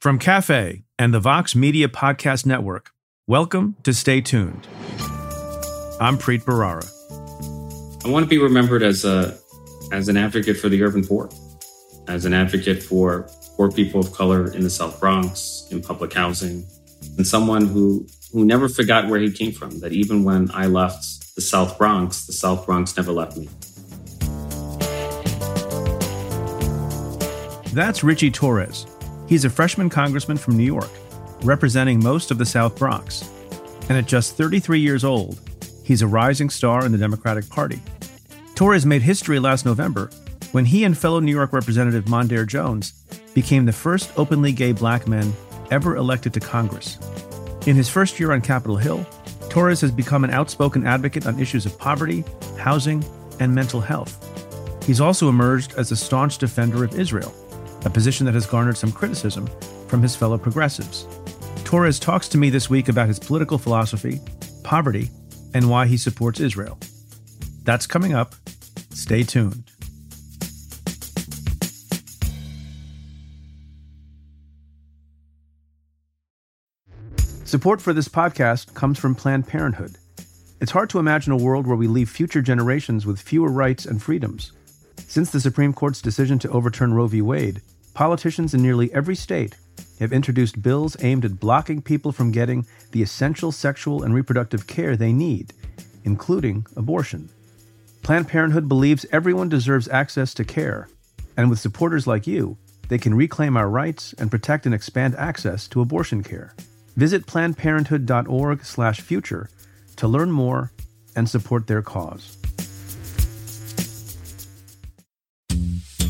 From Cafe and the Vox Media Podcast Network, welcome to Stay Tuned. I'm Preet Bharara. I want to be remembered as a as an advocate for the urban poor, as an advocate for poor people of color in the South Bronx, in public housing, and someone who who never forgot where he came from. That even when I left the South Bronx, the South Bronx never left me. That's Richie Torres. He's a freshman congressman from New York, representing most of the South Bronx. And at just 33 years old, he's a rising star in the Democratic Party. Torres made history last November when he and fellow New York Representative Mondaire Jones became the first openly gay black men ever elected to Congress. In his first year on Capitol Hill, Torres has become an outspoken advocate on issues of poverty, housing, and mental health. He's also emerged as a staunch defender of Israel a position that has garnered some criticism from his fellow progressives. Torres talks to me this week about his political philosophy, poverty, and why he supports Israel. That's coming up. Stay tuned. Support for this podcast comes from Planned Parenthood. It's hard to imagine a world where we leave future generations with fewer rights and freedoms. Since the Supreme Court's decision to overturn Roe v. Wade, politicians in nearly every state have introduced bills aimed at blocking people from getting the essential sexual and reproductive care they need, including abortion. Planned Parenthood believes everyone deserves access to care, and with supporters like you, they can reclaim our rights and protect and expand access to abortion care. Visit plannedparenthood.org/future to learn more and support their cause.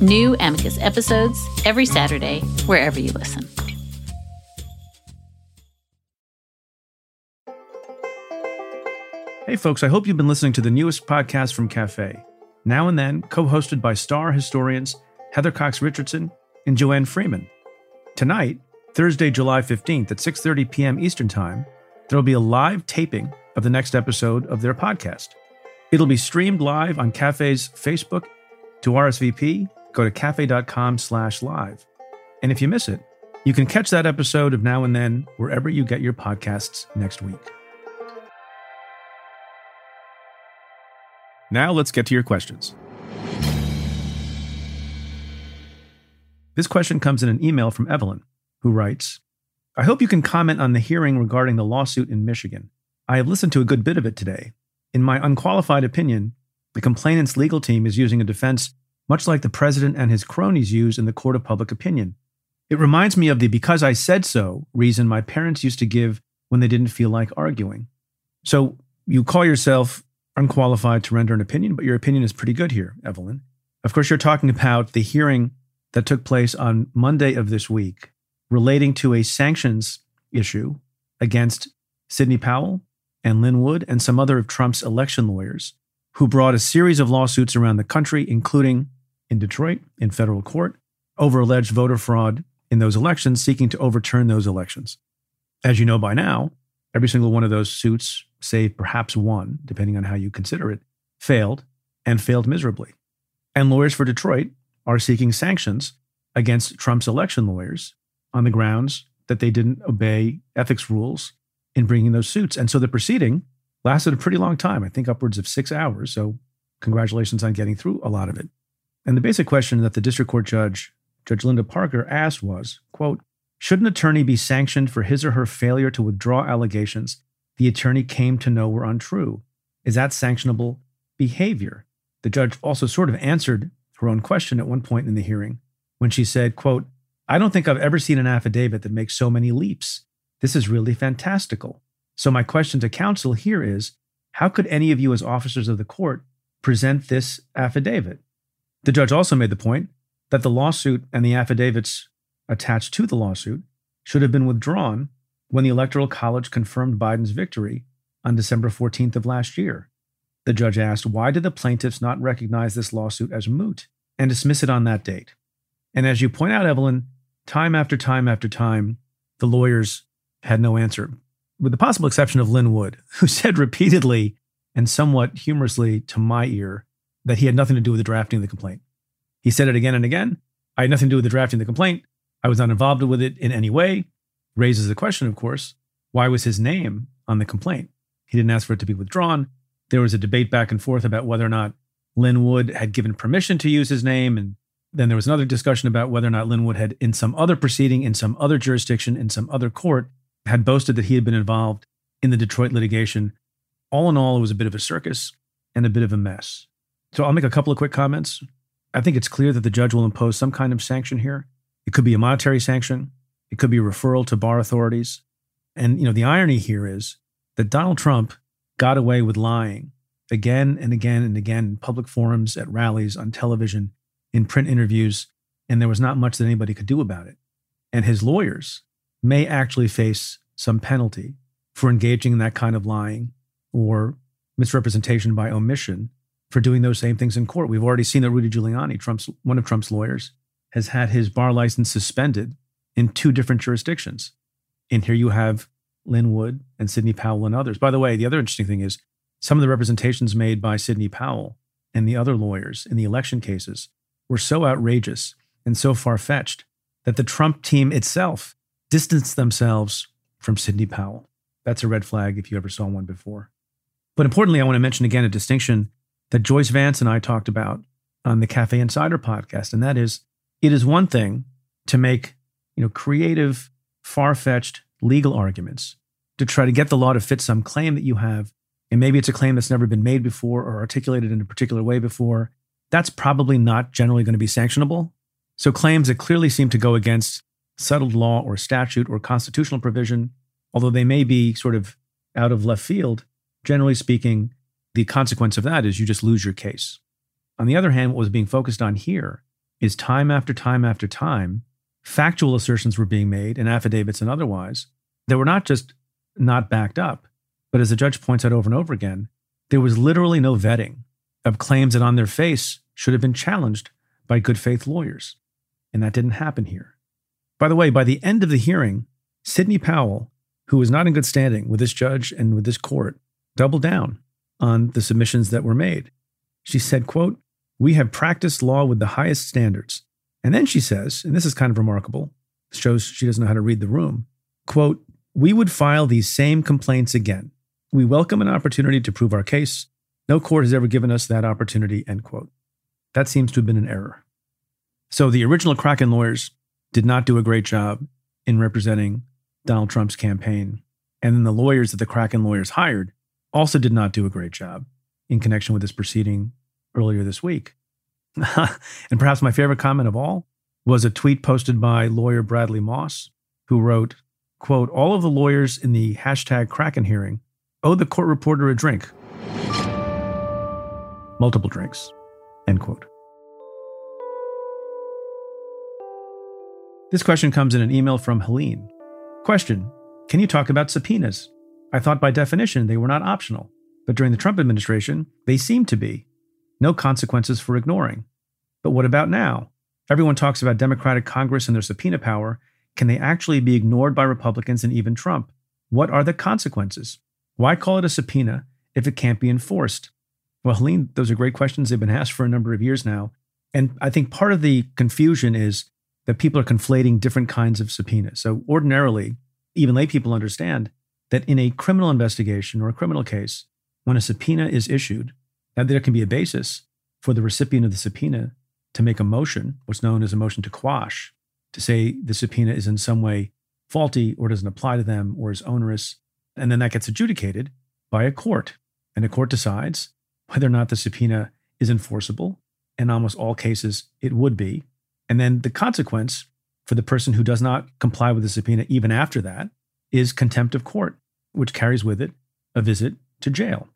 New Amicus episodes every Saturday, wherever you listen. Hey, folks, I hope you've been listening to the newest podcast from Cafe. Now and then, co hosted by star historians Heather Cox Richardson and Joanne Freeman. Tonight, Thursday, July 15th at 6:30 p.m. Eastern Time, there will be a live taping of the next episode of their podcast. It'll be streamed live on Cafe's Facebook to RSVP go to cafe.com slash live. And if you miss it, you can catch that episode of Now and Then wherever you get your podcasts next week. Now let's get to your questions. This question comes in an email from Evelyn, who writes I hope you can comment on the hearing regarding the lawsuit in Michigan. I have listened to a good bit of it today. In my unqualified opinion, the complainant's legal team is using a defense much like the president and his cronies use in the court of public opinion. It reminds me of the because I said so reason my parents used to give when they didn't feel like arguing. So you call yourself unqualified to render an opinion, but your opinion is pretty good here, Evelyn. Of course, you're talking about the hearing that took place on Monday of this week relating to a sanctions issue against Sidney Powell and Lin Wood and some other of Trump's election lawyers who brought a series of lawsuits around the country, including in Detroit in federal court over alleged voter fraud in those elections, seeking to overturn those elections. As you know by now, every single one of those suits, save perhaps one, depending on how you consider it, failed and failed miserably. And lawyers for Detroit are seeking sanctions against Trump's election lawyers on the grounds that they didn't obey ethics rules in bringing those suits. And so the proceeding lasted a pretty long time, I think upwards of six hours. So congratulations on getting through a lot of it. And the basic question that the district court judge, Judge Linda Parker, asked was, quote, should an attorney be sanctioned for his or her failure to withdraw allegations the attorney came to know were untrue? Is that sanctionable behavior? The judge also sort of answered her own question at one point in the hearing when she said, quote, I don't think I've ever seen an affidavit that makes so many leaps. This is really fantastical. So my question to counsel here is, how could any of you as officers of the court present this affidavit? The judge also made the point that the lawsuit and the affidavits attached to the lawsuit should have been withdrawn when the Electoral College confirmed Biden's victory on December 14th of last year. The judge asked, why did the plaintiffs not recognize this lawsuit as moot and dismiss it on that date? And as you point out, Evelyn, time after time after time, the lawyers had no answer, with the possible exception of Lin Wood, who said repeatedly and somewhat humorously to my ear that he had nothing to do with the drafting of the complaint. He said it again and again. I had nothing to do with the drafting of the complaint. I was not involved with it in any way. Raises the question, of course, why was his name on the complaint? He didn't ask for it to be withdrawn. There was a debate back and forth about whether or not Lin Wood had given permission to use his name. And then there was another discussion about whether or not Lin Wood had, in some other proceeding, in some other jurisdiction, in some other court, had boasted that he had been involved in the Detroit litigation. All in all, it was a bit of a circus and a bit of a mess. So I'll make a couple of quick comments. I think it's clear that the judge will impose some kind of sanction here. It could be a monetary sanction, it could be a referral to bar authorities. And you know, the irony here is that Donald Trump got away with lying again and again and again in public forums, at rallies, on television, in print interviews, and there was not much that anybody could do about it. And his lawyers may actually face some penalty for engaging in that kind of lying or misrepresentation by omission for doing those same things in court. We've already seen that Rudy Giuliani, Trump's one of Trump's lawyers, has had his bar license suspended in two different jurisdictions. And here you have Lin Wood and Sidney Powell and others. By the way, the other interesting thing is some of the representations made by Sidney Powell and the other lawyers in the election cases were so outrageous and so far fetched that the Trump team itself distanced themselves from Sidney Powell. That's a red flag if you ever saw one before. But importantly, I want to mention again a distinction that Joyce Vance and I talked about on the Cafe Insider podcast, and that is it is one thing to make you know creative, far-fetched legal arguments to try to get the law to fit some claim that you have, and maybe it's a claim that's never been made before or articulated in a particular way before. That's probably not generally going to be sanctionable. So claims that clearly seem to go against settled law or statute or constitutional provision, although they may be sort of out of left field, generally speaking, the consequence of that is you just lose your case. On the other hand, what was being focused on here is time after time after time, factual assertions were being made in affidavits and otherwise that were not just not backed up, but as the judge points out over and over again, there was literally no vetting of claims that on their face should have been challenged by good faith lawyers. And that didn't happen here. By the way, by the end of the hearing, Sidney Powell, who was not in good standing with this judge and with this court, doubled down on the submissions that were made. She said, quote, we have practiced law with the highest standards. And then she says, and this is kind of remarkable, shows she doesn't know how to read the room, quote, we would file these same complaints again. We welcome an opportunity to prove our case. No court has ever given us that opportunity, end quote. That seems to have been an error. So the original Kraken lawyers did not do a great job in representing Donald Trump's campaign. And then the lawyers that the Kraken lawyers hired also did not do a great job in connection with this proceeding earlier this week. and perhaps my favorite comment of all was a tweet posted by lawyer Bradley Moss, who wrote, quote, all of the lawyers in the hashtag Kraken hearing owe the court reporter a drink. Multiple drinks, end quote. This question comes in an email from Helene. Question Can you talk about subpoenas? I thought by definition they were not optional, but during the Trump administration, they seemed to be. No consequences for ignoring. But what about now? Everyone talks about Democratic Congress and their subpoena power. Can they actually be ignored by Republicans and even Trump? What are the consequences? Why call it a subpoena if it can't be enforced? Well, Helene, those are great questions. They've been asked for a number of years now. And I think part of the confusion is that people are conflating different kinds of subpoenas. So ordinarily, even lay people understand that in a criminal investigation or a criminal case, when a subpoena is issued, that there can be a basis for the recipient of the subpoena to make a motion, what's known as a motion to quash, to say the subpoena is in some way faulty or doesn't apply to them or is onerous. And then that gets adjudicated by a court. And a court decides whether or not the subpoena is enforceable. In almost all cases, it would be. And then the consequence for the person who does not comply with the subpoena, even after that, is contempt of court, which carries with it a visit to jail.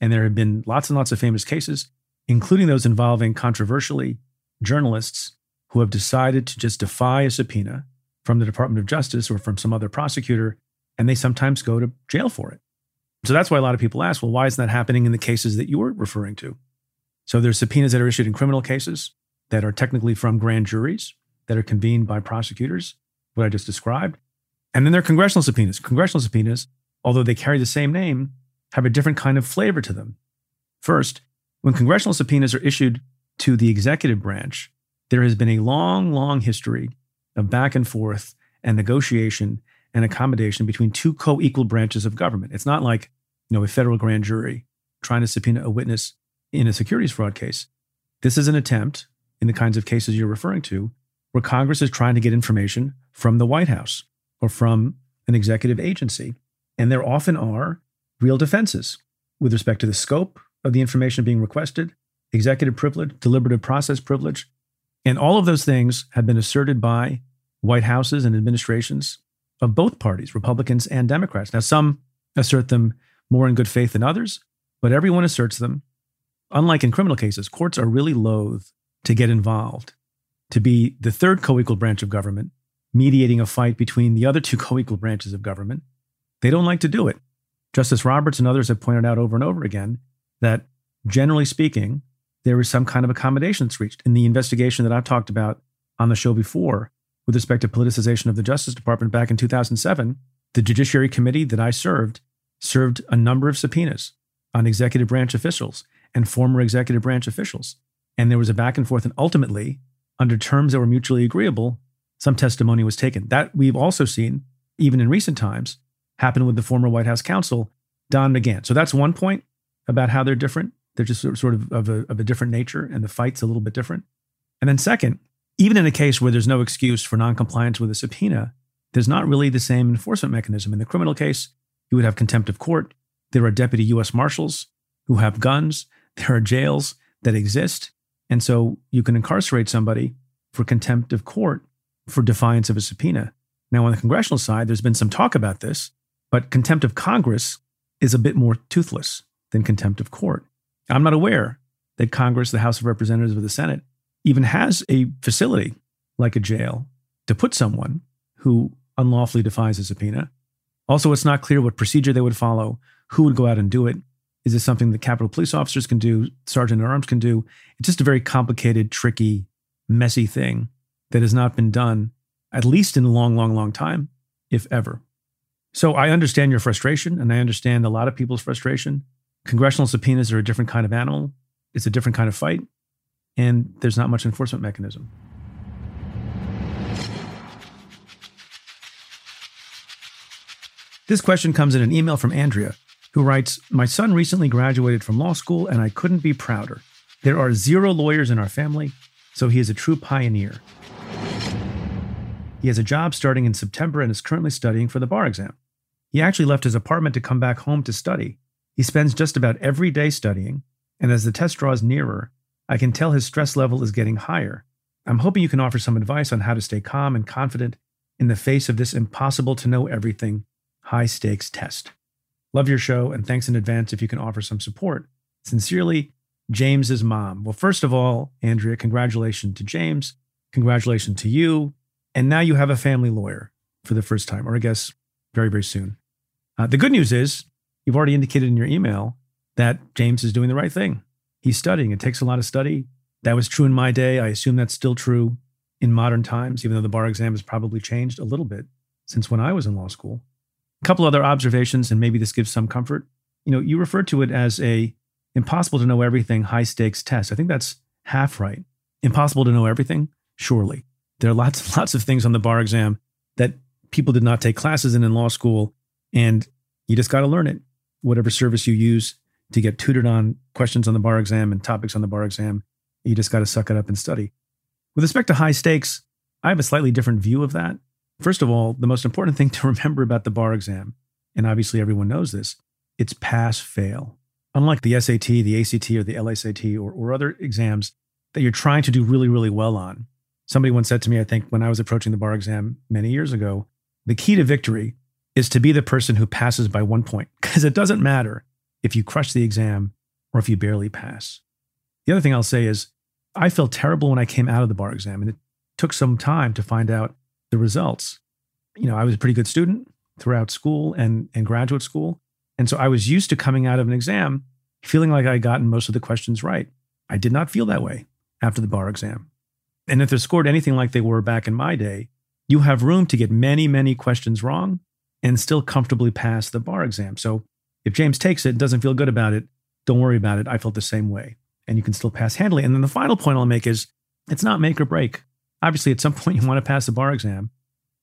And there have been lots and lots of famous cases, including those involving controversially journalists who have decided to just defy a subpoena from the Department of Justice or from some other prosecutor and they sometimes go to jail for it. So that's why a lot of people ask, well, why isn't that happening in the cases that you were referring to? So there's subpoenas that are issued in criminal cases that are technically from grand juries that are convened by prosecutors, what I just described. And then there are congressional subpoenas. Congressional subpoenas, although they carry the same name, have a different kind of flavor to them. First, when congressional subpoenas are issued to the executive branch, there has been a long, long history of back and forth and negotiation and accommodation between two co-equal branches of government. It's not like, you know, a federal grand jury trying to subpoena a witness in a securities fraud case. This is an attempt in the kinds of cases you're referring to where Congress is trying to get information from the White House or from an executive agency. And there often are real defenses with respect to the scope of the information being requested, executive privilege, deliberative process privilege. And all of those things have been asserted by White Houses and administrations of both parties, Republicans and Democrats. Now, some assert them more in good faith than others, but everyone asserts them. Unlike in criminal cases, courts are really loath to get involved, to be the third co equal branch of government, mediating a fight between the other two co equal branches of government. They don't like to do it. Justice Roberts and others have pointed out over and over again that, generally speaking, there is some kind of accommodation that's reached. In the investigation that I've talked about on the show before, with respect to politicization of the Justice Department back in 2007, the Judiciary Committee that I served served a number of subpoenas on executive branch officials and former executive branch officials. And there was a back and forth, and ultimately, under terms that were mutually agreeable, some testimony was taken. That we've also seen, even in recent times, happen with the former White House counsel, Don McGahn. So that's one point about how they're different. They're just sort of of a, of a different nature, and the fight's a little bit different. And then, second, even in a case where there's no excuse for noncompliance with a subpoena, there's not really the same enforcement mechanism. In the criminal case, you would have contempt of court. There are deputy U.S. marshals who have guns. There are jails that exist. And so you can incarcerate somebody for contempt of court for defiance of a subpoena. Now, on the congressional side, there's been some talk about this, but contempt of Congress is a bit more toothless than contempt of court. I'm not aware that Congress, the House of Representatives, or the Senate even has a facility like a jail to put someone who unlawfully defies a subpoena. Also, it's not clear what procedure they would follow, who would go out and do it. Is this something that Capitol police officers can do, sergeant at arms can do? It's just a very complicated, tricky, messy thing that has not been done, at least in a long, long, long time, if ever. So I understand your frustration, and I understand a lot of people's frustration. Congressional subpoenas are a different kind of animal, it's a different kind of fight and there's not much enforcement mechanism. This question comes in an email from Andrea, who writes My son recently graduated from law school, and I couldn't be prouder. There are zero lawyers in our family, so he is a true pioneer. He has a job starting in September and is currently studying for the bar exam. He actually left his apartment to come back home to study. He spends just about every day studying, and as the test draws nearer, I can tell his stress level is getting higher. I'm hoping you can offer some advice on how to stay calm and confident in the face of this impossible to know everything high stakes test. Love your show and thanks in advance if you can offer some support. Sincerely, James's mom. Well, first of all, Andrea, congratulations to James. Congratulations to you. And now you have a family lawyer for the first time, or I guess very, very soon. Uh, the good news is you've already indicated in your email that James is doing the right thing he's studying. It takes a lot of study. That was true in my day. I assume that's still true in modern times, even though the bar exam has probably changed a little bit since when I was in law school. A couple other observations, and maybe this gives some comfort. You know, you refer to it as a impossible to know everything high stakes test. I think that's half right. Impossible to know everything? Surely. There are lots and lots of things on the bar exam that people did not take classes in in law school, and you just got to learn it. Whatever service you use to get tutored on questions on the bar exam and topics on the bar exam. You just got to suck it up and study. With respect to high stakes, I have a slightly different view of that. First of all, the most important thing to remember about the bar exam, and obviously everyone knows this, it's pass fail. Unlike the SAT, the ACT, or the LSAT, or, or other exams that you're trying to do really, really well on. Somebody once said to me, I think when I was approaching the bar exam many years ago, the key to victory is to be the person who passes by one point, because it doesn't matter if you crush the exam or if you barely pass. The other thing I'll say is I felt terrible when I came out of the bar exam, and it took some time to find out the results. You know, I was a pretty good student, throughout school and, and graduate school. And so I was used to coming out of an exam feeling like I would gotten most of the questions right. I did not feel that way after the bar exam. And if they're scored anything like they were back in my day, you have room to get many, many questions wrong and still comfortably pass the bar exam. So if James takes it and doesn't feel good about it, don't worry about it. I felt the same way. And you can still pass handily. And then the final point I'll make is it's not make or break. Obviously, at some point, you want to pass the bar exam.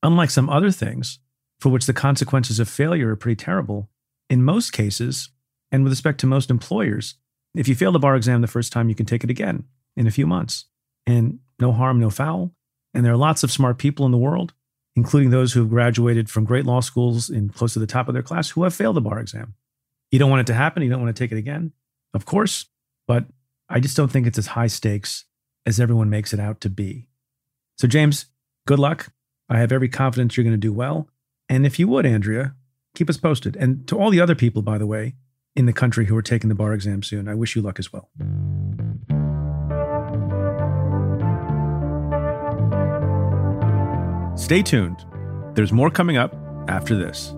Unlike some other things for which the consequences of failure are pretty terrible, in most cases, and with respect to most employers, if you fail the bar exam the first time, you can take it again in a few months. And no harm, no foul. And there are lots of smart people in the world, including those who have graduated from great law schools in close to the top of their class who have failed the bar exam. You don't want it to happen. You don't want to take it again, of course, but I just don't think it's as high stakes as everyone makes it out to be. So, James, good luck. I have every confidence you're going to do well. And if you would, Andrea, keep us posted. And to all the other people, by the way, in the country who are taking the bar exam soon, I wish you luck as well. Stay tuned. There's more coming up after this.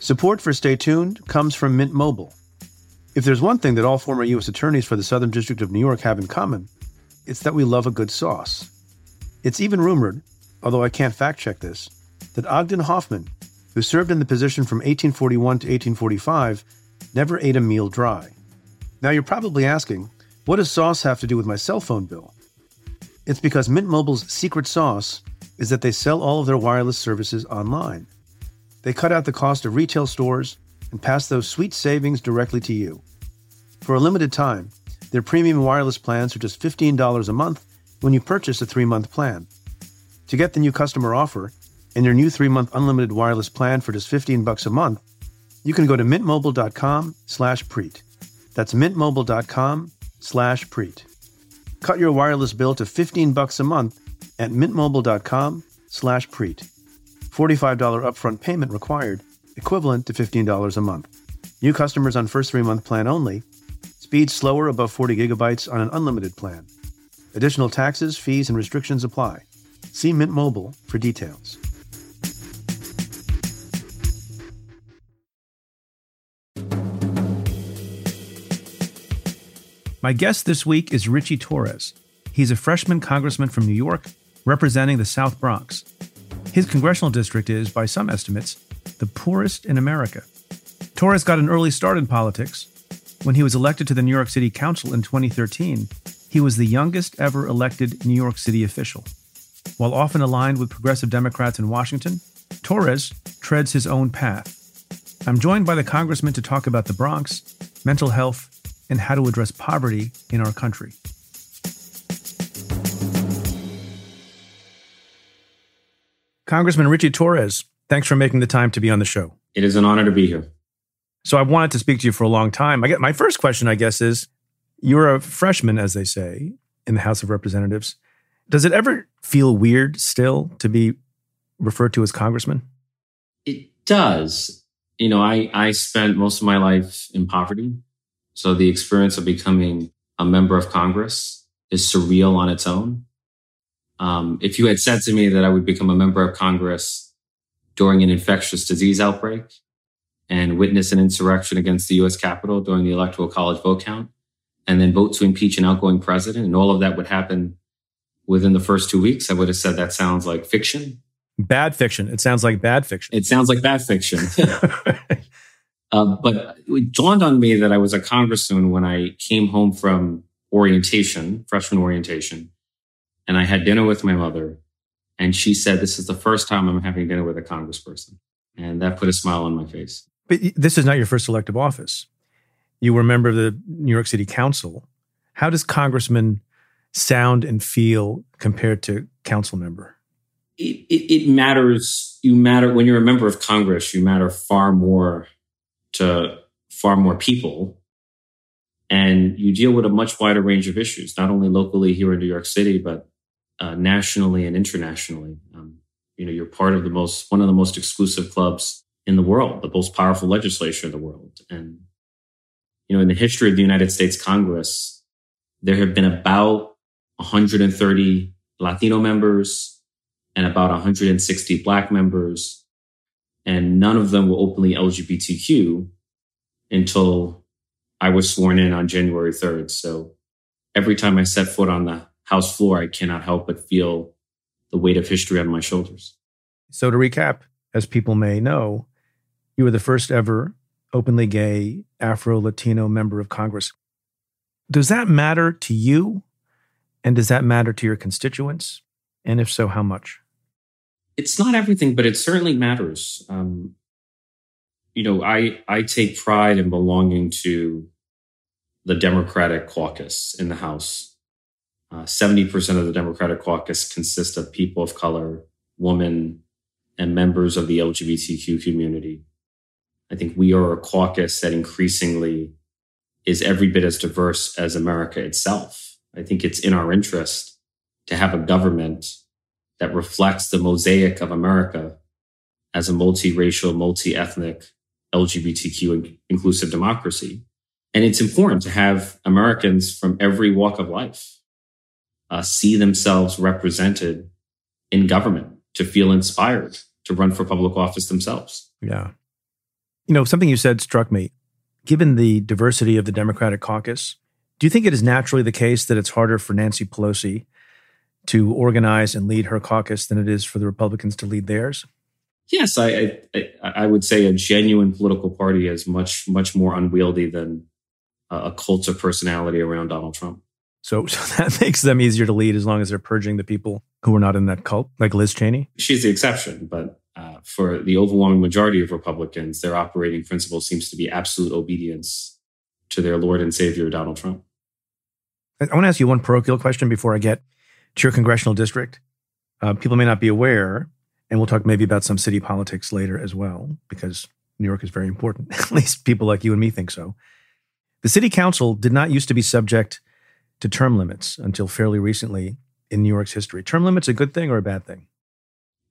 Support for Stay Tuned comes from Mint Mobile. If there's one thing that all former U.S. attorneys for the Southern District of New York have in common, it's that we love a good sauce. It's even rumored, although I can't fact check this, that Ogden Hoffman, who served in the position from 1841 to 1845, never ate a meal dry. Now you're probably asking, what does sauce have to do with my cell phone bill? It's because Mint Mobile's secret sauce is that they sell all of their wireless services online. They cut out the cost of retail stores and pass those sweet savings directly to you. For a limited time, their premium wireless plans are just $15 a month when you purchase a three month plan. To get the new customer offer and your new three month unlimited wireless plan for just 15 bucks a month, you can go to mintmobile.com slash preet. That's mintmobile.com slash preet. Cut your wireless bill to 15 bucks a month at mintmobile.com slash preet. $45 upfront payment required, equivalent to $15 a month. New customers on first three month plan only. Speed slower above 40 gigabytes on an unlimited plan. Additional taxes, fees, and restrictions apply. See Mint Mobile for details. My guest this week is Richie Torres. He's a freshman congressman from New York representing the South Bronx. His congressional district is, by some estimates, the poorest in America. Torres got an early start in politics. When he was elected to the New York City Council in 2013, he was the youngest ever elected New York City official. While often aligned with progressive Democrats in Washington, Torres treads his own path. I'm joined by the congressman to talk about the Bronx, mental health, and how to address poverty in our country. Congressman Richie Torres, thanks for making the time to be on the show. It is an honor to be here. So I've wanted to speak to you for a long time. I get my first question, I guess, is you're a freshman, as they say, in the House of Representatives. Does it ever feel weird still to be referred to as congressman? It does. You know, I, I spent most of my life in poverty. So the experience of becoming a member of Congress is surreal on its own. Um, if you had said to me that I would become a member of Congress during an infectious disease outbreak and witness an insurrection against the U.S. Capitol during the Electoral College vote count, and then vote to impeach an outgoing president, and all of that would happen within the first two weeks, I would have said that sounds like fiction. Bad fiction. It sounds like bad fiction. It sounds like bad fiction. Uh, but it dawned on me that I was a congressman when I came home from orientation, freshman orientation, and I had dinner with my mother. And she said, This is the first time I'm having dinner with a congressperson. And that put a smile on my face. But this is not your first elective office. You were a member of the New York City Council. How does congressman sound and feel compared to council member? It, it, it matters. You matter when you're a member of Congress, you matter far more to far more people. And you deal with a much wider range of issues, not only locally here in New York City, but uh, nationally and internationally. Um, you know, you're part of the most, one of the most exclusive clubs in the world, the most powerful legislature in the world. And, you know, in the history of the United States Congress, there have been about 130 Latino members and about 160 Black members. And none of them were openly LGBTQ until I was sworn in on January 3rd. So every time I set foot on the House floor, I cannot help but feel the weight of history on my shoulders. So, to recap, as people may know, you were the first ever openly gay Afro Latino member of Congress. Does that matter to you? And does that matter to your constituents? And if so, how much? It's not everything, but it certainly matters. Um, you know, I, I take pride in belonging to the Democratic caucus in the House. Uh, 70% of the Democratic caucus consists of people of color, women, and members of the LGBTQ community. I think we are a caucus that increasingly is every bit as diverse as America itself. I think it's in our interest to have a government that reflects the mosaic of America as a multiracial, multi-ethnic, LGBTQ inclusive democracy. And it's important to have Americans from every walk of life uh, see themselves represented in government, to feel inspired to run for public office themselves. Yeah. You know, something you said struck me. Given the diversity of the Democratic caucus, do you think it is naturally the case that it's harder for Nancy Pelosi to organize and lead her caucus than it is for the Republicans to lead theirs? Yes, I, I, I would say a genuine political party is much much more unwieldy than a cult of personality around Donald Trump. So, so that makes them easier to lead as long as they're purging the people who are not in that cult, like Liz Cheney. She's the exception, but uh, for the overwhelming majority of Republicans, their operating principle seems to be absolute obedience to their Lord and Savior, Donald Trump. I, I want to ask you one parochial question before I get to your congressional district. Uh, people may not be aware, and we'll talk maybe about some city politics later as well, because New York is very important. At least people like you and me think so. The city council did not used to be subject to term limits until fairly recently in New York's history. Term limits a good thing or a bad thing?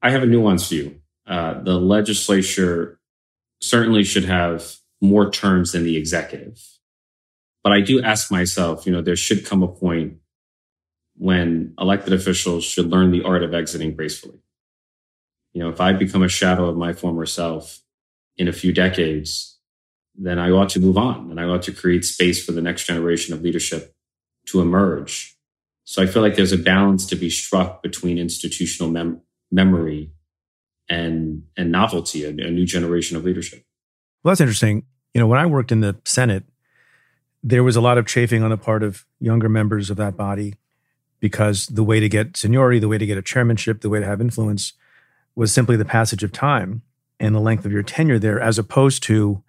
I have a nuanced view. Uh, the legislature certainly should have more terms than the executive. But I do ask myself, you know, there should come a point when elected officials should learn the art of exiting gracefully. You know, if I become a shadow of my former self in a few decades, then I ought to move on and I ought to create space for the next generation of leadership to emerge. So I feel like there's a balance to be struck between institutional mem- memory and and novelty, a, a new generation of leadership. Well, that's interesting. You know, when I worked in the Senate, there was a lot of chafing on the part of younger members of that body because the way to get seniority, the way to get a chairmanship, the way to have influence was simply the passage of time and the length of your tenure there, as opposed to,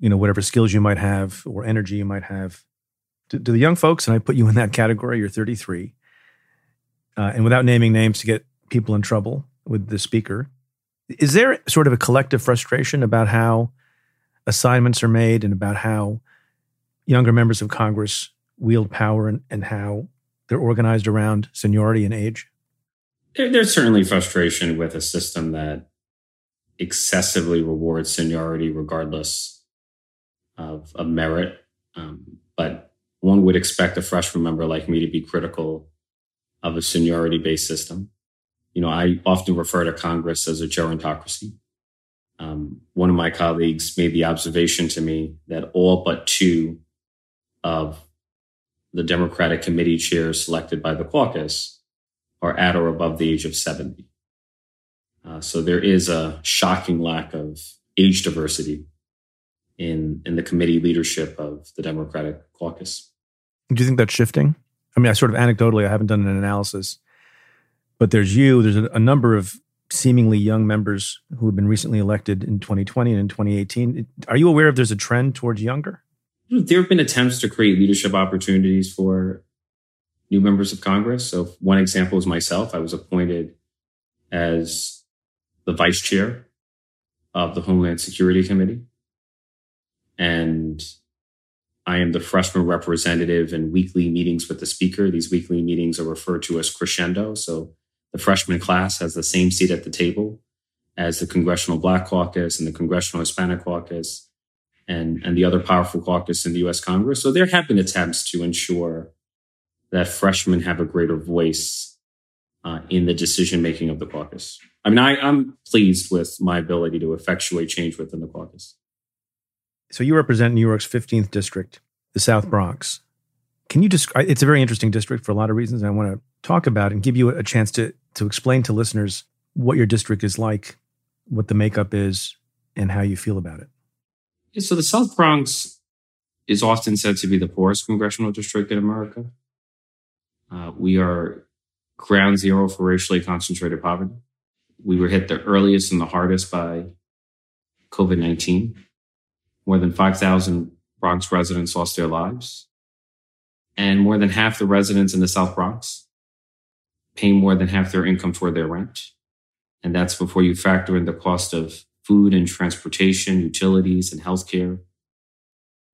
you know, whatever skills you might have or energy you might have. To, to the young folks, and I put you in that category, you're 33, uh, and without naming names to get people in trouble with the speaker, is there sort of a collective frustration about how assignments are made and about how younger members of Congress wield power and, and how they're organized around seniority and age? There, there's certainly frustration with a system that excessively rewards seniority regardless of, of merit. Um, but one would expect a freshman member like me to be critical of a seniority based system. You know, I often refer to Congress as a gerontocracy. Um, one of my colleagues made the observation to me that all but two of the Democratic committee chairs selected by the caucus are at or above the age of 70. Uh, so there is a shocking lack of age diversity in, in the committee leadership of the Democratic caucus. Do you think that's shifting? I mean, I sort of anecdotally, I haven't done an analysis, but there's you, there's a, a number of seemingly young members who have been recently elected in 2020 and in 2018. Are you aware if there's a trend towards younger? There have been attempts to create leadership opportunities for new members of Congress. So one example is myself. I was appointed as the vice chair of the Homeland Security Committee. And I am the freshman representative in weekly meetings with the speaker. These weekly meetings are referred to as crescendo. So the freshman class has the same seat at the table as the Congressional Black Caucus and the Congressional Hispanic Caucus and, and the other powerful caucus in the US Congress. So there have been attempts to ensure that freshmen have a greater voice uh, in the decision making of the caucus. I mean, I, I'm pleased with my ability to effectuate change within the caucus. So you represent New York's 15th district, the South Bronx. Can you just, it's a very interesting district for a lot of reasons. I want to talk about and give you a chance to, to explain to listeners what your district is like, what the makeup is, and how you feel about it. So the South Bronx is often said to be the poorest congressional district in America. Uh, we are ground zero for racially concentrated poverty. We were hit the earliest and the hardest by COVID 19. More than 5,000 Bronx residents lost their lives. And more than half the residents in the South Bronx pay more than half their income toward their rent. And that's before you factor in the cost of food and transportation, utilities, and healthcare.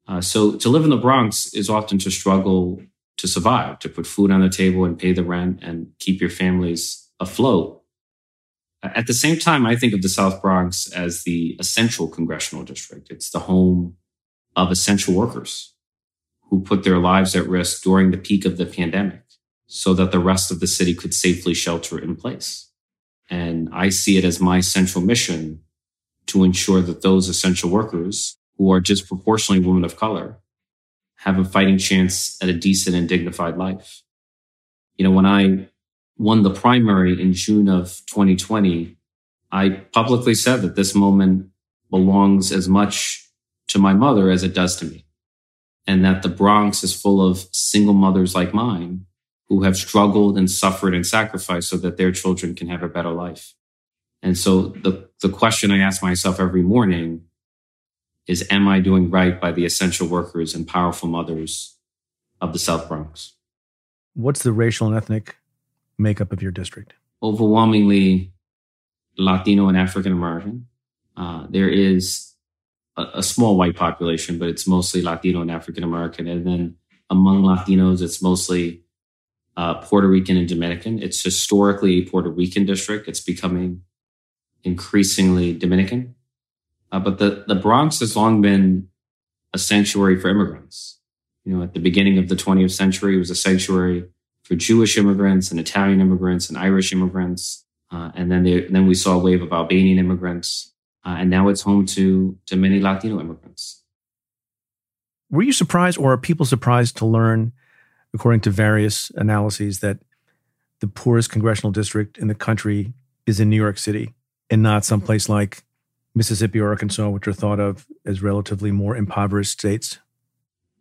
Uh, so to live in the Bronx is often to struggle to survive, to put food on the table and pay the rent and keep your families afloat. At the same time, I think of the South Bronx as the essential congressional district. It's the home of essential workers who put their lives at risk during the peak of the pandemic so that the rest of the city could safely shelter in place. And I see it as my central mission to ensure that those essential workers who are disproportionately women of color have a fighting chance at a decent and dignified life. You know, when I won the primary in June of 2020, I publicly said that this moment belongs as much to my mother as it does to me. And that the Bronx is full of single mothers like mine who have struggled and suffered and sacrificed so that their children can have a better life. And so the, the question I ask myself every morning is, am I doing right by the essential workers and powerful mothers of the South Bronx? What's the racial and ethnic makeup of your district? Overwhelmingly Latino and African American. Uh, there is a, a, small white population, but it's mostly Latino and African American. And then among Latinos, it's mostly uh, Puerto Rican and Dominican. It's historically a Puerto Rican district. It's becoming increasingly Dominican. Uh, but the, the Bronx has long been a sanctuary for immigrants. You know, at the beginning of the 20th century, it was a sanctuary for Jewish immigrants and Italian immigrants and Irish immigrants. Uh, and then they, then we saw a wave of Albanian immigrants. Uh, and now it's home to, to many Latino immigrants. Were you surprised or are people surprised to learn, according to various analyses, that the poorest congressional district in the country is in New York City and not someplace like Mississippi or Arkansas, which are thought of as relatively more impoverished states?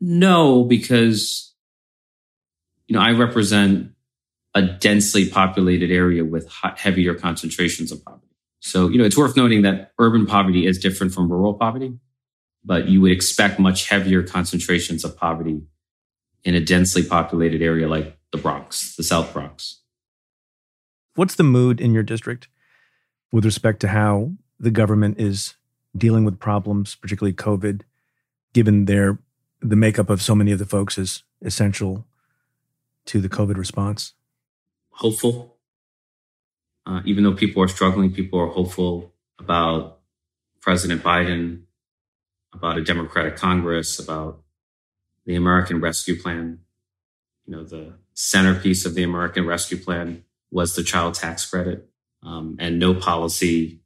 No, because you know I represent a densely populated area with heavier concentrations of poverty. So you know it's worth noting that urban poverty is different from rural poverty, but you would expect much heavier concentrations of poverty in a densely populated area like the Bronx, the South Bronx. What's the mood in your district with respect to how the government is dealing with problems, particularly COVID, given their the makeup of so many of the folks is essential to the COVID response? Hopeful. Uh, even though people are struggling, people are hopeful about President Biden, about a Democratic Congress, about the American Rescue Plan. You know, the centerpiece of the American Rescue Plan was the child tax credit. Um, and no policy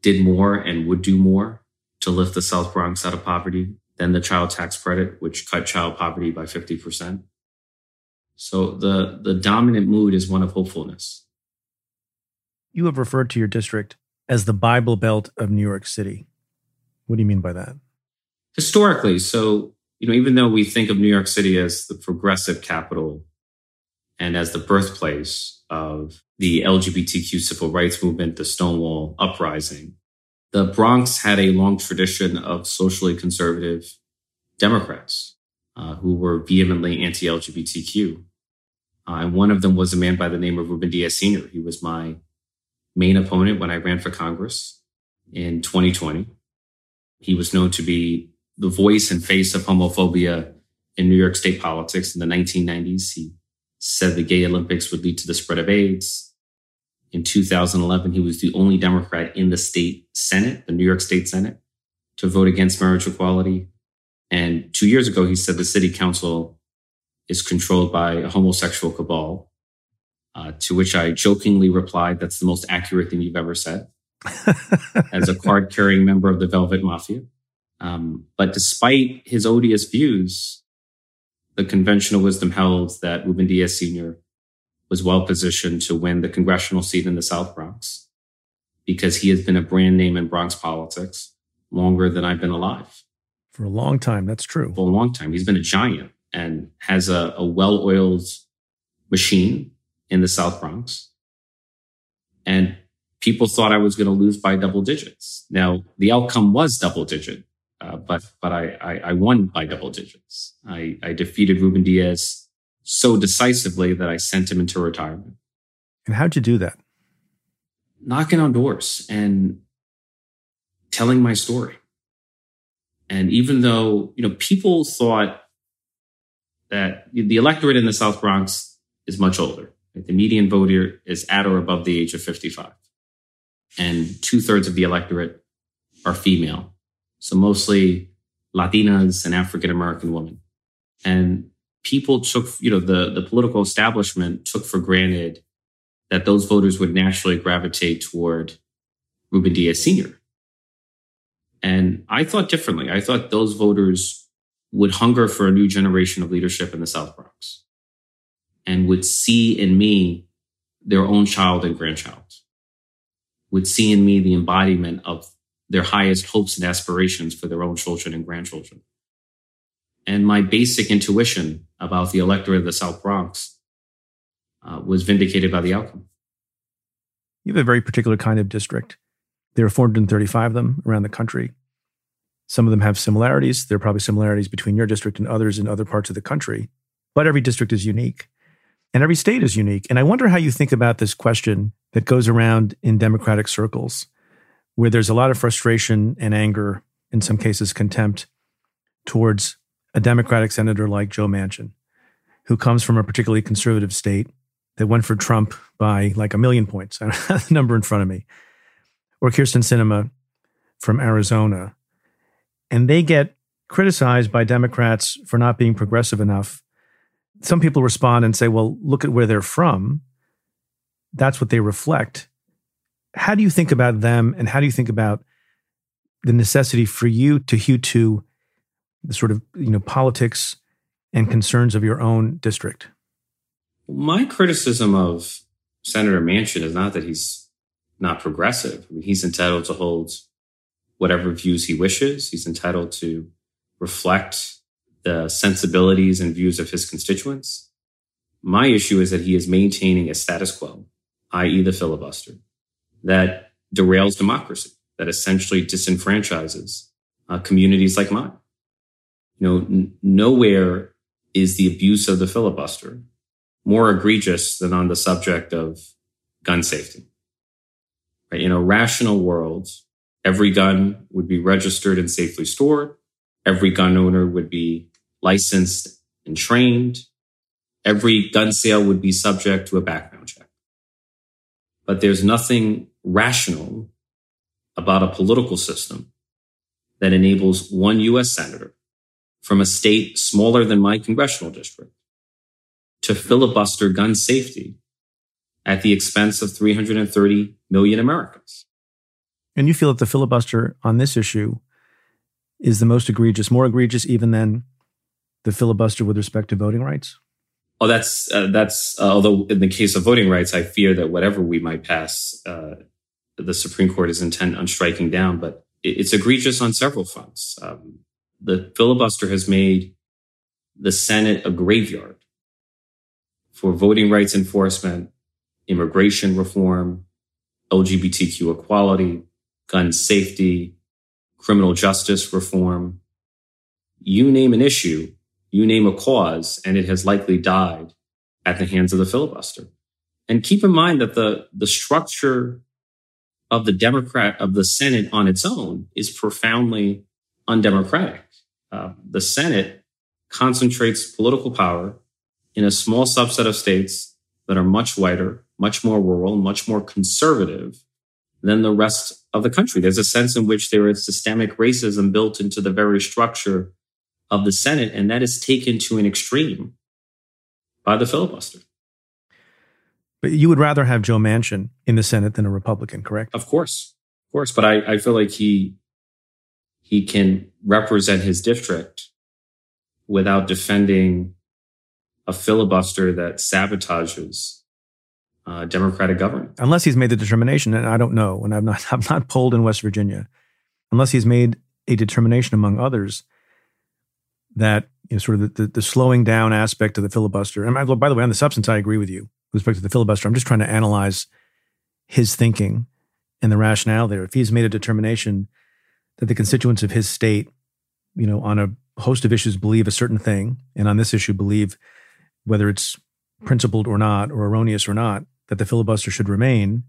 did more and would do more to lift the South Bronx out of poverty than the child tax credit, which cut child poverty by 50%. So the, the dominant mood is one of hopefulness. You have referred to your district as the Bible Belt of New York City. What do you mean by that? Historically, so, you know, even though we think of New York City as the progressive capital and as the birthplace of the LGBTQ civil rights movement, the Stonewall uprising. The Bronx had a long tradition of socially conservative Democrats uh, who were vehemently anti LGBTQ. Uh, and one of them was a man by the name of Ruben Diaz Sr. He was my main opponent when I ran for Congress in 2020. He was known to be the voice and face of homophobia in New York state politics in the 1990s. He said the gay Olympics would lead to the spread of AIDS. In 2011, he was the only Democrat in the state Senate, the New York State Senate, to vote against marriage equality. And two years ago, he said the city council is controlled by a homosexual cabal. Uh, to which I jokingly replied, That's the most accurate thing you've ever said, as a card carrying member of the Velvet Mafia. Um, but despite his odious views, the conventional wisdom held that Ruben Diaz Sr. was well positioned to win the congressional seat in the South Bronx because he has been a brand name in Bronx politics longer than I've been alive. For a long time, that's true. For a long time. He's been a giant and has a, a well oiled machine in the South Bronx. And people thought I was going to lose by double digits. Now, the outcome was double digit, uh, but but I, I, I won by double digits. I, I defeated Ruben Diaz so decisively that I sent him into retirement. And how'd you do that? Knocking on doors and telling my story. And even though, you know, people thought that the electorate in the South Bronx is much older. Right? The median voter is at or above the age of 55. And two thirds of the electorate are female. So mostly Latinas and African American women. And people took, you know, the, the political establishment took for granted that those voters would naturally gravitate toward Ruben Diaz Sr. And I thought differently. I thought those voters would hunger for a new generation of leadership in the South Bronx and would see in me their own child and grandchild, would see in me the embodiment of their highest hopes and aspirations for their own children and grandchildren. And my basic intuition about the electorate of the South Bronx uh, was vindicated by the outcome. You have a very particular kind of district. There are 435 of them around the country. Some of them have similarities. There are probably similarities between your district and others in other parts of the country, but every district is unique and every state is unique. And I wonder how you think about this question that goes around in Democratic circles, where there's a lot of frustration and anger, in some cases, contempt towards a Democratic senator like Joe Manchin, who comes from a particularly conservative state that went for Trump by like a million points. I don't have the number in front of me. Or Kyrsten Sinema from Arizona. And they get criticized by Democrats for not being progressive enough some people respond and say, well, look at where they're from. That's what they reflect. How do you think about them and how do you think about the necessity for you to hew to the sort of you know politics and concerns of your own district? My criticism of Senator Manchin is not that he's not progressive. I mean, he's entitled to hold whatever views he wishes. He's entitled to reflect the sensibilities and views of his constituents. My issue is that he is maintaining a status quo, i.e., the filibuster, that derails democracy, that essentially disenfranchises uh, communities like mine. You know, n- nowhere is the abuse of the filibuster more egregious than on the subject of gun safety. Right? In a rational world, every gun would be registered and safely stored. Every gun owner would be licensed and trained. Every gun sale would be subject to a background check. But there's nothing rational about a political system that enables one U.S. Senator from a state smaller than my congressional district to filibuster gun safety at the expense of 330 million Americans. And you feel that the filibuster on this issue is the most egregious, more egregious even than the filibuster with respect to voting rights? Oh, that's uh, that's uh, although in the case of voting rights, I fear that whatever we might pass, uh, the Supreme Court is intent on striking down. But it's egregious on several fronts. Um, the filibuster has made the Senate a graveyard for voting rights enforcement, immigration reform, LGBTQ equality, gun safety, criminal justice reform. You name an issue, you name a cause and it has likely died at the hands of the filibuster. And keep in mind that the, the structure of the Democrat of the Senate on its own is profoundly undemocratic. Uh, the Senate concentrates political power in a small subset of states that are much whiter, much more rural, much more conservative than the rest of the country. There's a sense in which there is systemic racism built into the very structure of the Senate, and that is taken to an extreme by the filibuster. But you would rather have Joe Manchin in the Senate than a Republican, correct? Of course, of course. But I, I feel like he he can represent his district without defending a filibuster that sabotages uh, democratic government. Unless he's made the determination, and I don't know, and I've not I've not polled in West Virginia, unless he's made a determination among others that you know, sort of the, the, the slowing down aspect of the filibuster. And I, by the way, on the substance, I agree with you with respect to the filibuster. I'm just trying to analyze his thinking and the rationale there. If he's made a determination that the constituents of his state, you know, on a host of issues believe a certain thing, and on this issue believe whether it's principled or not, or erroneous or not, that the filibuster should remain,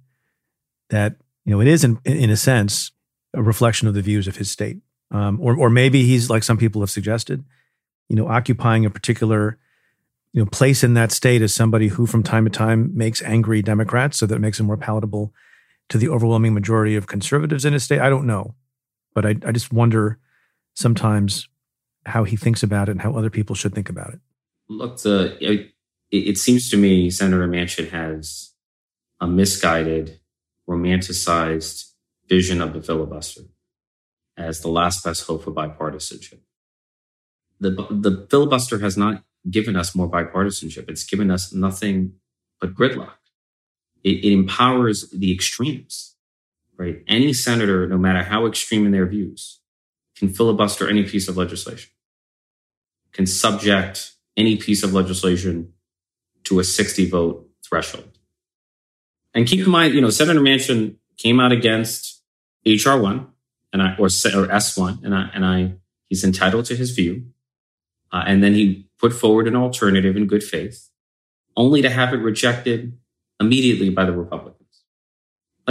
that you know it is in, in a sense a reflection of the views of his state, um, or or maybe he's like some people have suggested, you know, occupying a particular you know place in that state as somebody who from time to time makes angry Democrats, so that it makes him more palatable to the overwhelming majority of conservatives in his state. I don't know, but I, I just wonder sometimes how he thinks about it and how other people should think about it. Look, the it, it seems to me Senator Manchin has a misguided, romanticized vision of the filibuster as the last best hope for bipartisanship. The, the filibuster has not given us more bipartisanship. It's given us nothing but gridlock. It, it empowers the extremes, right? Any senator, no matter how extreme in their views, can filibuster any piece of legislation, can subject any piece of legislation to a 60 vote threshold. And keep in mind, you know, Senator Manchin came out against HR one and I, or, or S one, and I, and I, he's entitled to his view. Uh, and then he put forward an alternative in good faith, only to have it rejected immediately by the Republicans.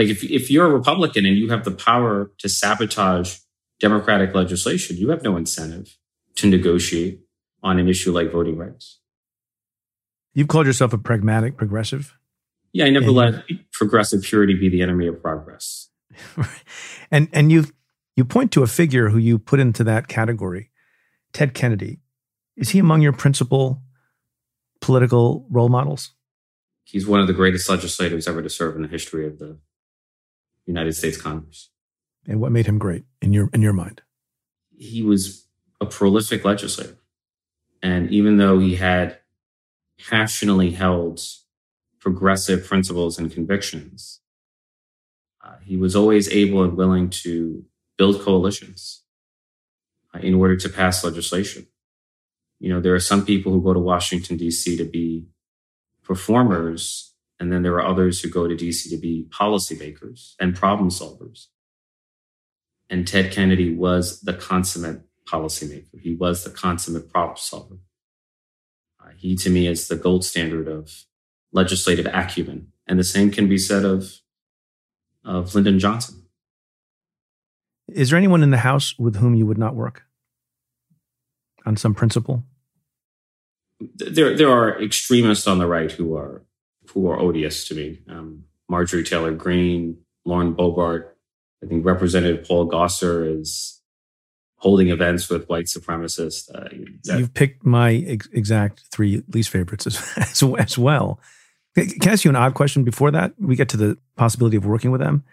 Like if, if you're a Republican and you have the power to sabotage Democratic legislation, you have no incentive to negotiate on an issue like voting rights. You've called yourself a pragmatic progressive. Yeah, I never and, let progressive purity be the enemy of progress. and and you you point to a figure who you put into that category, Ted Kennedy. Is he among your principal political role models? He's one of the greatest legislators ever to serve in the history of the United States Congress. And what made him great in your in your mind? He was a prolific legislator. And even though he had passionately held progressive principles and convictions, uh, he was always able and willing to build coalitions uh, in order to pass legislation. You know, there are some people who go to Washington, D.C. to be performers, and then there are others who go to D.C. to be policymakers and problem solvers. And Ted Kennedy was the consummate policymaker. He was the consummate problem solver. Uh, he, to me, is the gold standard of legislative acumen. And the same can be said of, of Lyndon Johnson. Is there anyone in the House with whom you would not work on some principle? There, there are extremists on the right who are who are odious to me. Um, Marjorie Taylor Greene, Lauren Boebert. I think Representative Paul Gosar is holding events with white supremacists. Uh, that, You've picked my ex- exact three least favorites as, as, as, well. Can I ask you an odd question before that? We get to the possibility of working with them.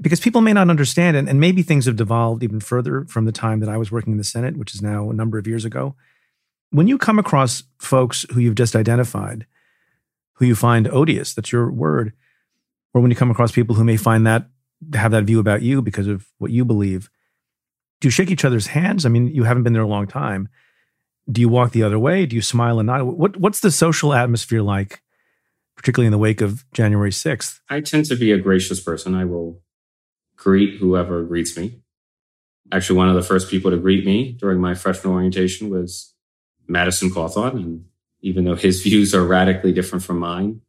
Because people may not understand, and, and maybe things have devolved even further from the time that I was working in the Senate, which is now a number of years ago. When you come across folks who you've just identified, who you find odious, that's your word, or when you come across people who may find that, have that view about you because of what you believe, do you shake each other's hands? I mean, you haven't been there a long time. Do you walk the other way? Do you smile and nod? What What's the social atmosphere like, particularly in the wake of January 6th? I tend to be a gracious person. I will greet whoever greets me. Actually, one of the first people to greet me during my freshman orientation was Madison Cawthorn. And even though his views are radically different from mine,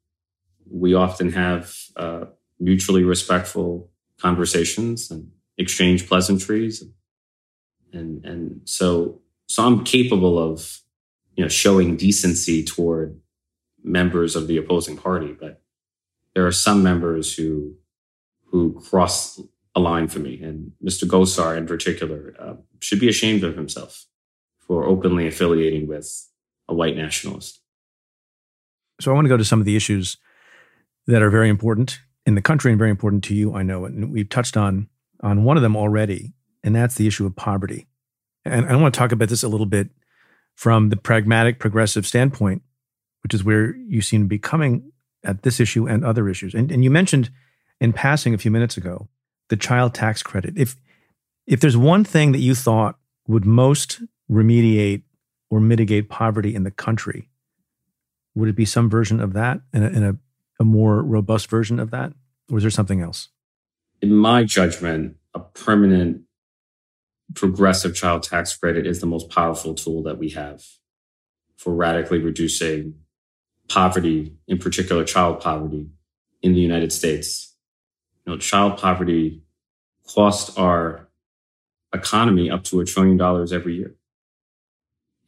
we often have uh, mutually respectful conversations and exchange pleasantries and and so so I'm capable of you know showing decency toward members of the opposing party, but there are some members who who cross a line for me, and Mr. Gosar in particular uh, should be ashamed of himself for openly affiliating with a white nationalist. So I want to go to some of the issues that are very important in the country and very important to you. I know, and we've touched on on one of them already, and that's the issue of poverty. And I want to talk about this a little bit from the pragmatic, progressive standpoint, which is where you seem to be coming at this issue and other issues. And, and you mentioned in passing a few minutes ago the child tax credit. If if there's one thing that you thought would most remediate or mitigate poverty in the country, would it be some version of that and a, a more robust version of that? Or is there something else? In my judgment, a permanent progressive child tax credit is the most powerful tool that we have for radically reducing poverty, in particular child poverty in the United States. You know, child poverty costs our economy up to a trillion dollars every year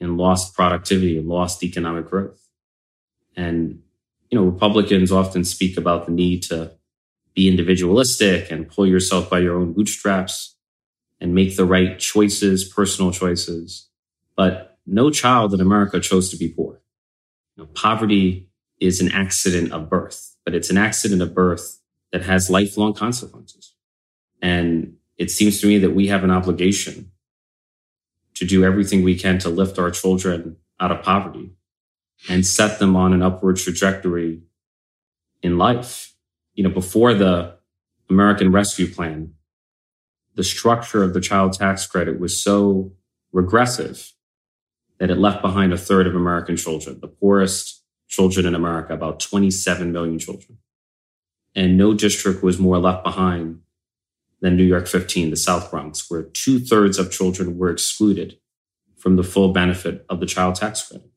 in lost productivity and lost economic growth. And, you know, Republicans often speak about the need to be individualistic and pull yourself by your own bootstraps and make the right choices, personal choices. But no child in America chose to be poor. You know, poverty is an accident of birth, but it's an accident of birth that has lifelong consequences. And it seems to me that we have an obligation to do everything we can to lift our children out of poverty and set them on an upward trajectory in life. You know, before the American Rescue Plan, the structure of the child tax credit was so regressive that it left behind a third of American children, the poorest children in America, about 27 million children. And no district was more left behind than New York 15, the South Bronx, where two thirds of children were excluded from the full benefit of the child tax credit.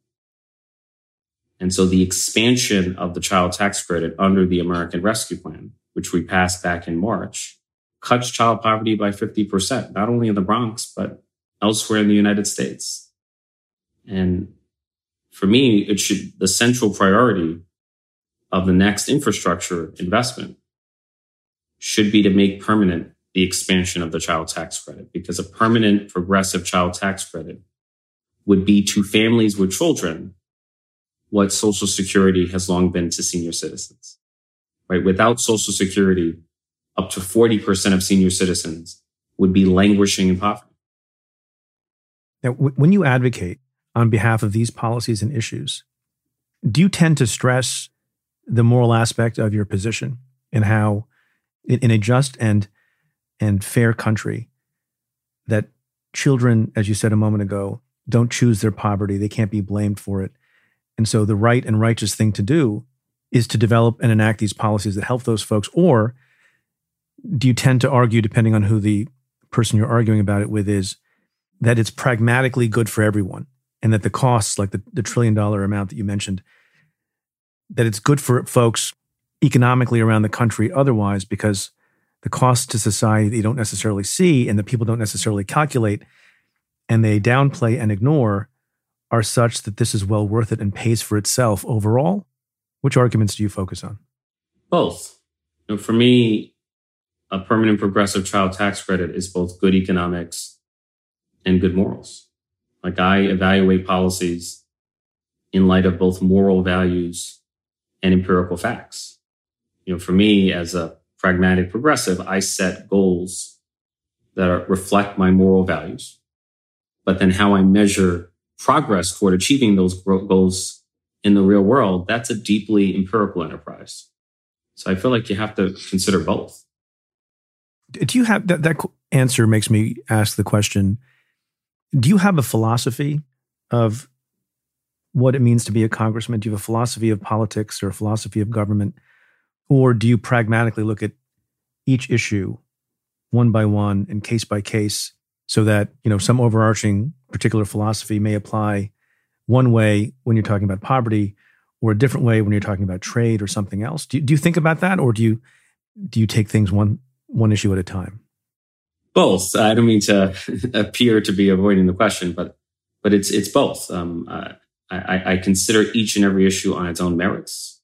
And so the expansion of the child tax credit under the American Rescue Plan, which we passed back in March, cuts child poverty by 50%, not only in the Bronx, but elsewhere in the United States. And for me, it should, the central priority of the next infrastructure investment should be to make permanent the expansion of the child tax credit because a permanent progressive child tax credit would be to families with children what social security has long been to senior citizens, right? Without social security, up to 40% of senior citizens would be languishing in poverty. Now, when you advocate on behalf of these policies and issues, do you tend to stress the moral aspect of your position and how in a just and and fair country that children, as you said a moment ago, don't choose their poverty. They can't be blamed for it. And so the right and righteous thing to do is to develop and enact these policies that help those folks. Or do you tend to argue, depending on who the person you're arguing about it with is, that it's pragmatically good for everyone and that the costs, like the, the trillion dollar amount that you mentioned, that it's good for folks economically around the country otherwise because the costs to society that you don't necessarily see and that people don't necessarily calculate and they downplay and ignore are such that this is well worth it and pays for itself overall? Which arguments do you focus on? Both. You know, for me, a permanent progressive child tax credit is both good economics and good morals. Like I evaluate policies in light of both moral values and empirical facts. You know, for me as a pragmatic progressive, I set goals that are, reflect my moral values. But then how I measure progress toward achieving those goals in the real world, that's a deeply empirical enterprise. So I feel like you have to consider both. Do you have that? That answer makes me ask the question Do you have a philosophy of what it means to be a congressman? Do you have a philosophy of politics or a philosophy of government? Or do you pragmatically look at each issue one by one and case by case so that, you know, some overarching particular philosophy may apply one way when you're talking about poverty or a different way when you're talking about trade or something else? Do you, do you think about that or do you do you take things one one issue at a time? Both. I don't mean to appear to be avoiding the question, but but it's it's both. Um, uh, I, I consider each and every issue on its own merits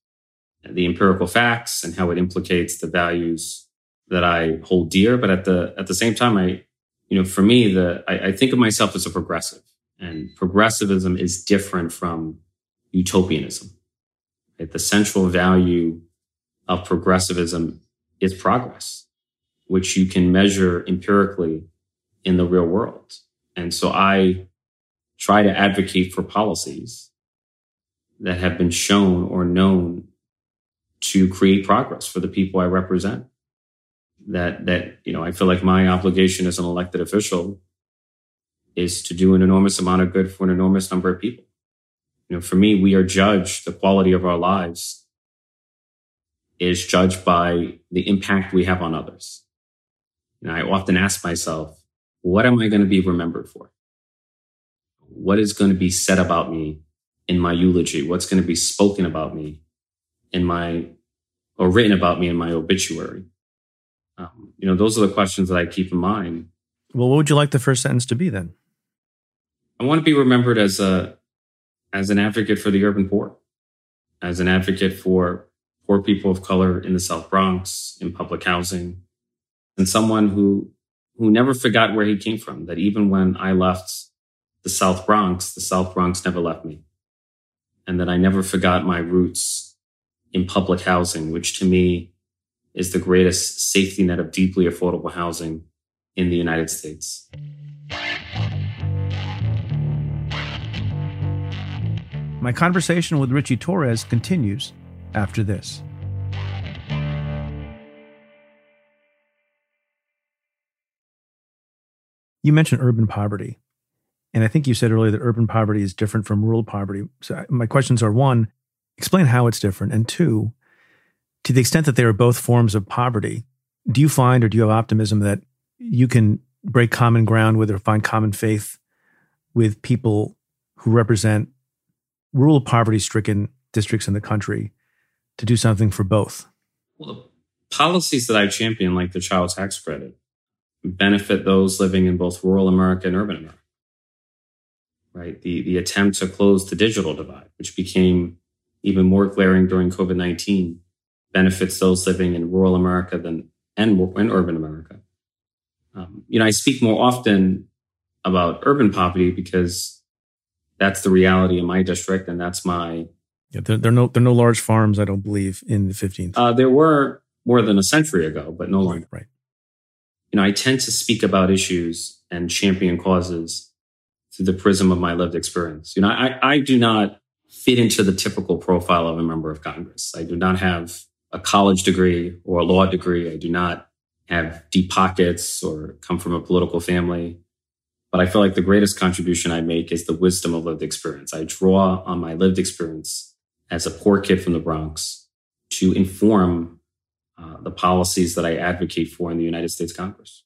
the empirical facts and how it implicates the values that I hold dear. But at the at the same time, I, you know, for me, the I, I think of myself as a progressive, and progressivism is different from utopianism. Right? The central value of progressivism is progress, which you can measure empirically in the real world. And so I try to advocate for policies that have been shown or known to create progress for the people I represent. That, that, you know, I feel like my obligation as an elected official is to do an enormous amount of good for an enormous number of people. You know, for me, we are judged, the quality of our lives is judged by the impact we have on others. And I often ask myself, what am I going to be remembered for? What is going to be said about me in my eulogy? What's going to be spoken about me in my, or written about me in my obituary? Um, you know, those are the questions that I keep in mind. Well, what would you like the first sentence to be then? I want to be remembered as a, as an advocate for the urban poor, as an advocate for poor people of color in the South Bronx, in public housing, and someone who, who never forgot where he came from, that even when I left the South Bronx, the South Bronx never left me. And that I never forgot my roots in public housing, which to me is the greatest safety net of deeply affordable housing in the United States. My conversation with Richie Torres continues after this. You mentioned urban poverty. And I think you said earlier that urban poverty is different from rural poverty. So my questions are one, explain how it's different. And two, to the extent that they are both forms of poverty, do you find or do you have optimism that you can break common ground with or find common faith with people who represent rural poverty stricken districts in the country to do something for both? Well, the policies that I champion, like the child tax credit, benefit those living in both rural America and urban America. Right? The, the attempt to close the digital divide, which became even more glaring during COVID 19, benefits those living in rural America than and, and urban America. Um, you know, I speak more often about urban poverty because that's the reality in my district, and that's my. Yeah, there, there are no there are no large farms. I don't believe in the 15th. Uh, there were more than a century ago, but no longer. Right. You know, I tend to speak about issues and champion causes through the prism of my lived experience. You know, I, I do not fit into the typical profile of a member of Congress. I do not have a college degree or a law degree. I do not have deep pockets or come from a political family. But I feel like the greatest contribution I make is the wisdom of lived experience. I draw on my lived experience as a poor kid from the Bronx to inform uh, the policies that I advocate for in the United States Congress.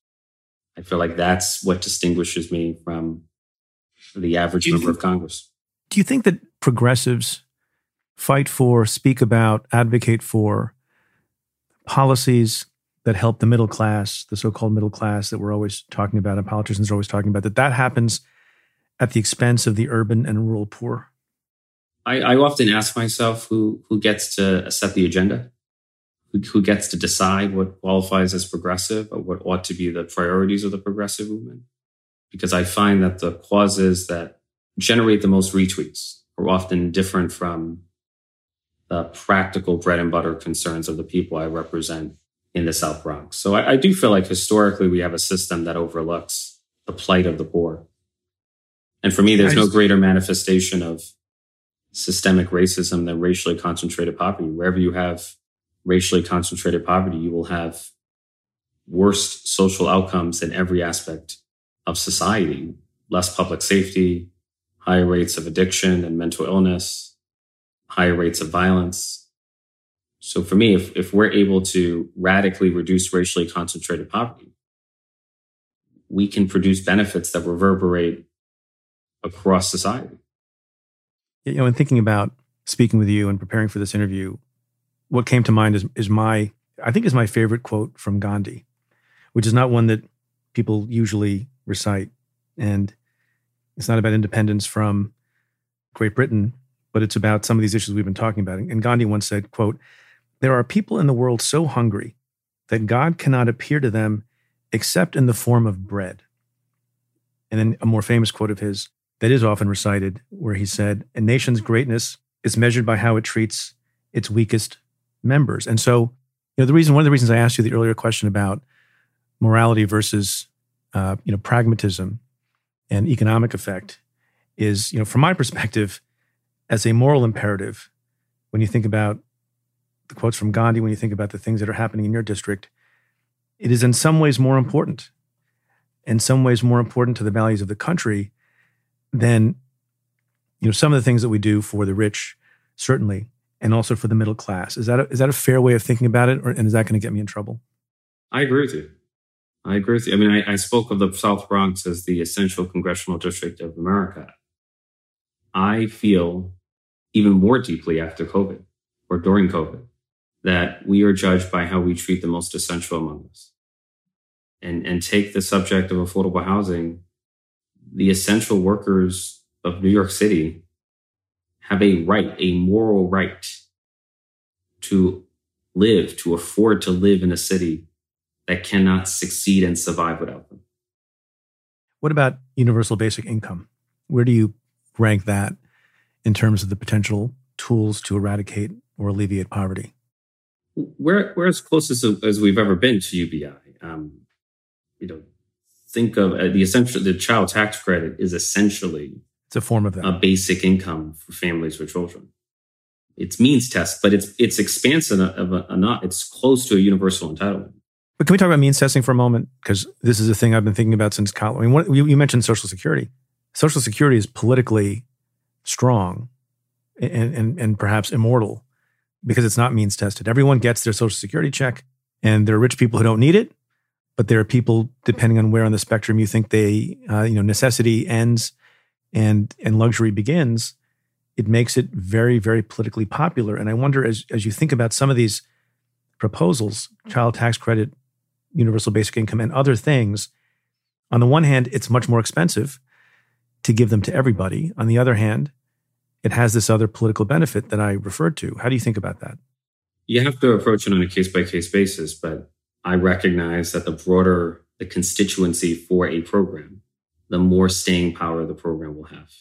I feel like that's what distinguishes me from the average member think, of Congress. Do you think that progressives fight for, speak about, advocate for policies that help the middle class, the so-called middle class that we're always talking about and politicians are always talking about, that that happens at the expense of the urban and rural poor? I, I often ask myself who who gets to set the agenda, who, who gets to decide what qualifies as progressive or what ought to be the priorities of the progressive movement. Because I find that the causes that generate the most retweets are often different from the practical bread and butter concerns of the people I represent in the South Bronx. So I, I, do feel like historically we have a system that overlooks the plight of the poor. And for me, there's no greater manifestation of systemic racism than racially concentrated poverty. Wherever you have racially concentrated poverty, you will have worst social outcomes in every aspect of society, less public safety, higher rates of addiction and mental illness, higher rates of violence, so for me, if, if we're able to radically reduce racially concentrated poverty, we can produce benefits that reverberate across society. You know, in thinking about speaking with you and preparing for this interview, what came to mind is, is my, I think is my favorite quote from Gandhi, which is not one that people usually recite. And it's not about independence from Great Britain, but it's about some of these issues we've been talking about. And Gandhi once said, quote, there are people in the world so hungry that God cannot appear to them except in the form of bread. And then a more famous quote of his that is often recited, where he said, A nation's greatness is measured by how it treats its weakest members. And so, you know, the reason one of the reasons I asked you the earlier question about morality versus uh, you know pragmatism and economic effect is, you know, from my perspective, as a moral imperative, when you think about the quotes from Gandhi, when you think about the things that are happening in your district, it is in some ways more important, in some ways more important to the values of the country than you know some of the things that we do for the rich, certainly, and also for the middle class. Is that a, is that a fair way of thinking about it, or and is that going to get me in trouble? I agree with you. I agree with you. I mean, I, I spoke of the South Bronx as the essential congressional district of America. I feel even more deeply after COVID or during COVID that we are judged by how we treat the most essential among us. And, and take the subject of affordable housing, the essential workers of New York City have a right, a moral right to live, to afford to live in a city that cannot succeed and survive without them. What about universal basic income? Where do you rank that in terms of the potential tools to eradicate or alleviate poverty? We're, we're as close as, as we've ever been to UBI. Um, you know, think of uh, the essential, the child tax credit is essentially it's a form of that. a basic income for families with children. It's means test, but it's it's expansive of a, a not. It's close to a universal entitlement. But can we talk about means testing for a moment? Because this is a thing I've been thinking about since college. I mean, what, you, you mentioned Social Security. Social Security is politically strong and, and, and perhaps immortal because it's not means tested. Everyone gets their Social Security check, and there are rich people who don't need it, but there are people, depending on where on the spectrum you think they, uh, you know, necessity ends and and luxury begins. It makes it very, very politically popular. And I wonder, as as you think about some of these proposals, child tax credit, universal basic income, and other things, on the one hand, it's much more expensive to give them to everybody. On the other hand, it has this other political benefit that I referred to. How do you think about that? You have to approach it on a case by case basis, but I recognize that the broader the constituency for a program, the more staying power the program will have.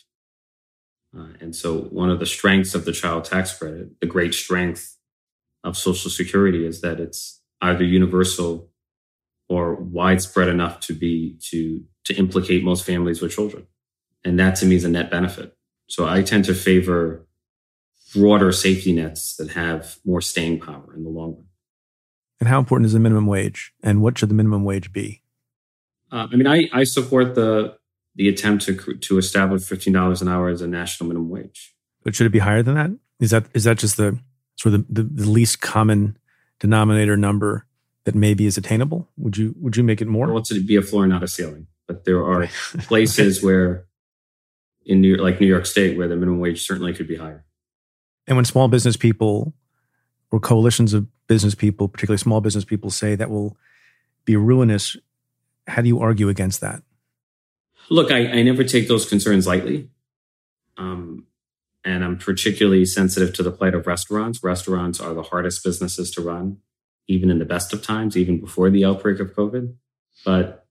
Uh, and so, one of the strengths of the child tax credit, the great strength of Social Security, is that it's either universal or widespread enough to be to to implicate most families with children, and that to me is a net benefit. So, I tend to favor broader safety nets that have more staying power in the long run. And how important is the minimum wage? And what should the minimum wage be? Uh, I mean, I, I support the the attempt to to establish fifteen dollars an hour as a national minimum wage. But should it be higher than that? Is that is that just the sort of the, the, the least common denominator number that maybe is attainable? Would you would you make it more? Well, it to be a floor, not a ceiling. But there are places where in New like New York State where the minimum wage certainly could be higher. And when small business people or coalitions of business people, particularly small business people, say that will be ruinous, how do you argue against that? Look, I, I never take those concerns lightly. Um, and I'm particularly sensitive to the plight of restaurants. Restaurants are the hardest businesses to run, even in the best of times, even before the outbreak of COVID. But,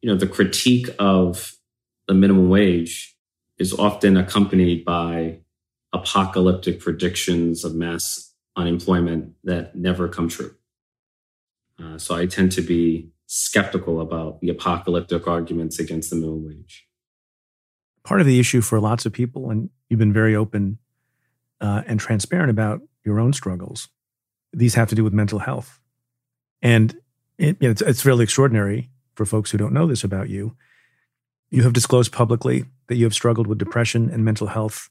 you know, the critique of the minimum wage is often accompanied by apocalyptic predictions of mass unemployment that never come true. Uh, so I tend to be skeptical about the apocalyptic arguments against the minimum wage. Part of the issue for lots of people, and you've been very open uh, and transparent about your own struggles, these have to do with mental health. And it, it's, it's really extraordinary for folks who don't know this about you. You have disclosed publicly that you have struggled with depression and mental health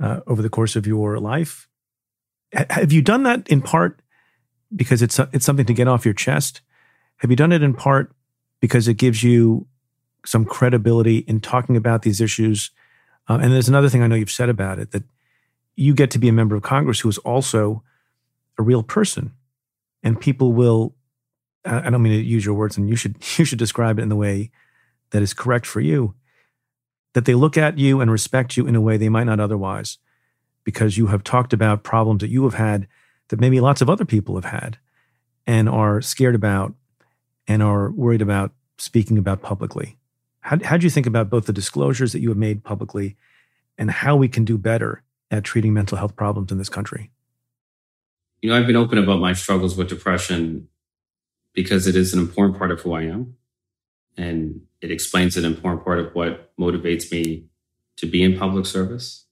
uh, over the course of your life. H- have you done that in part because it's it's something to get off your chest? Have you done it in part because it gives you some credibility in talking about these issues? Uh, and there's another thing I know you've said about it that you get to be a member of Congress who is also a real person, and people will. I don't mean to use your words, and you should you should describe it in the way that is correct for you. That they look at you and respect you in a way they might not otherwise, because you have talked about problems that you have had that maybe lots of other people have had, and are scared about, and are worried about speaking about publicly. How how do you think about both the disclosures that you have made publicly, and how we can do better at treating mental health problems in this country? You know, I've been open about my struggles with depression because it is an important part of who I am. And it explains an important part of what motivates me to be in public service.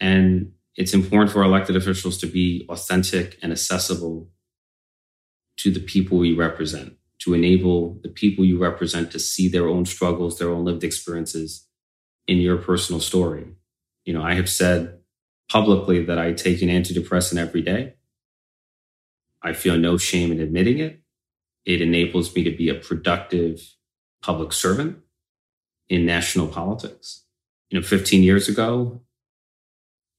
And it's important for elected officials to be authentic and accessible to the people we represent, to enable the people you represent to see their own struggles, their own lived experiences in your personal story. You know, I have said publicly that I take an antidepressant every day. I feel no shame in admitting it. It enables me to be a productive public servant in national politics. You know, 15 years ago,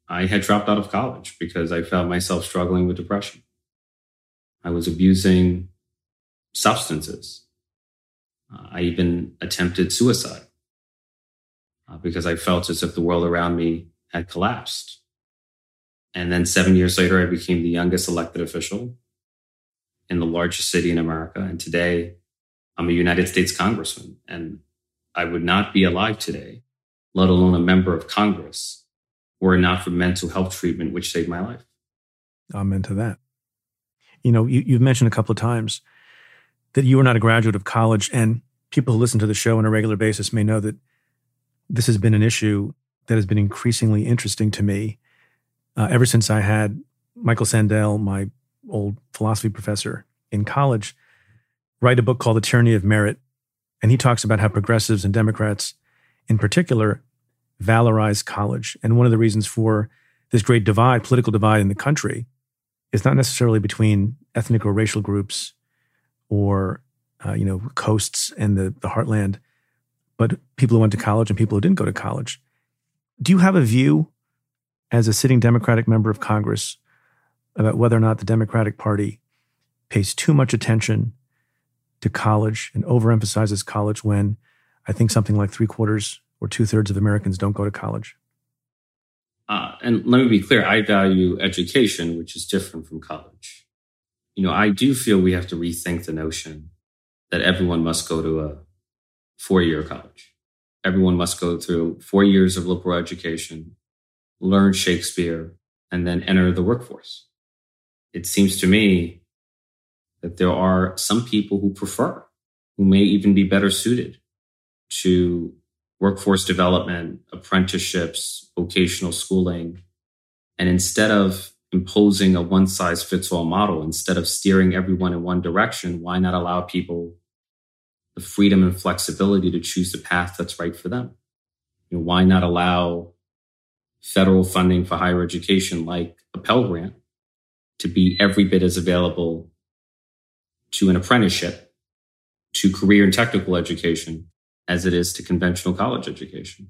I had dropped out of college because I felt myself struggling with depression. I was abusing substances. Uh, I even attempted suicide uh, because I felt as if the world around me had collapsed. And then seven years later, I became the youngest elected official in the largest city in America. And today, I'm a United States congressman. And I would not be alive today, let alone a member of Congress, were it not for mental health treatment, which saved my life. I'm into that. You know, you, you've mentioned a couple of times that you were not a graduate of college, and people who listen to the show on a regular basis may know that this has been an issue that has been increasingly interesting to me uh, ever since I had Michael Sandel, my old philosophy professor in college, write a book called The Tyranny of Merit. And he talks about how progressives and Democrats, in particular, valorize college. And one of the reasons for this great divide, political divide in the country, is not necessarily between ethnic or racial groups or, uh, you know, coasts and the, the heartland, but people who went to college and people who didn't go to college. Do you have a view as a sitting Democratic member of Congress about whether or not the Democratic Party pays too much attention to college and overemphasizes college when I think something like three quarters or two thirds of Americans don't go to college. Uh, and let me be clear I value education, which is different from college. You know, I do feel we have to rethink the notion that everyone must go to a four year college. Everyone must go through four years of liberal education, learn Shakespeare, and then enter the workforce. It seems to me that there are some people who prefer, who may even be better suited to workforce development, apprenticeships, vocational schooling. And instead of imposing a one size fits all model, instead of steering everyone in one direction, why not allow people the freedom and flexibility to choose the path that's right for them? You know, why not allow federal funding for higher education like a Pell Grant to be every bit as available to an apprenticeship, to career and technical education as it is to conventional college education.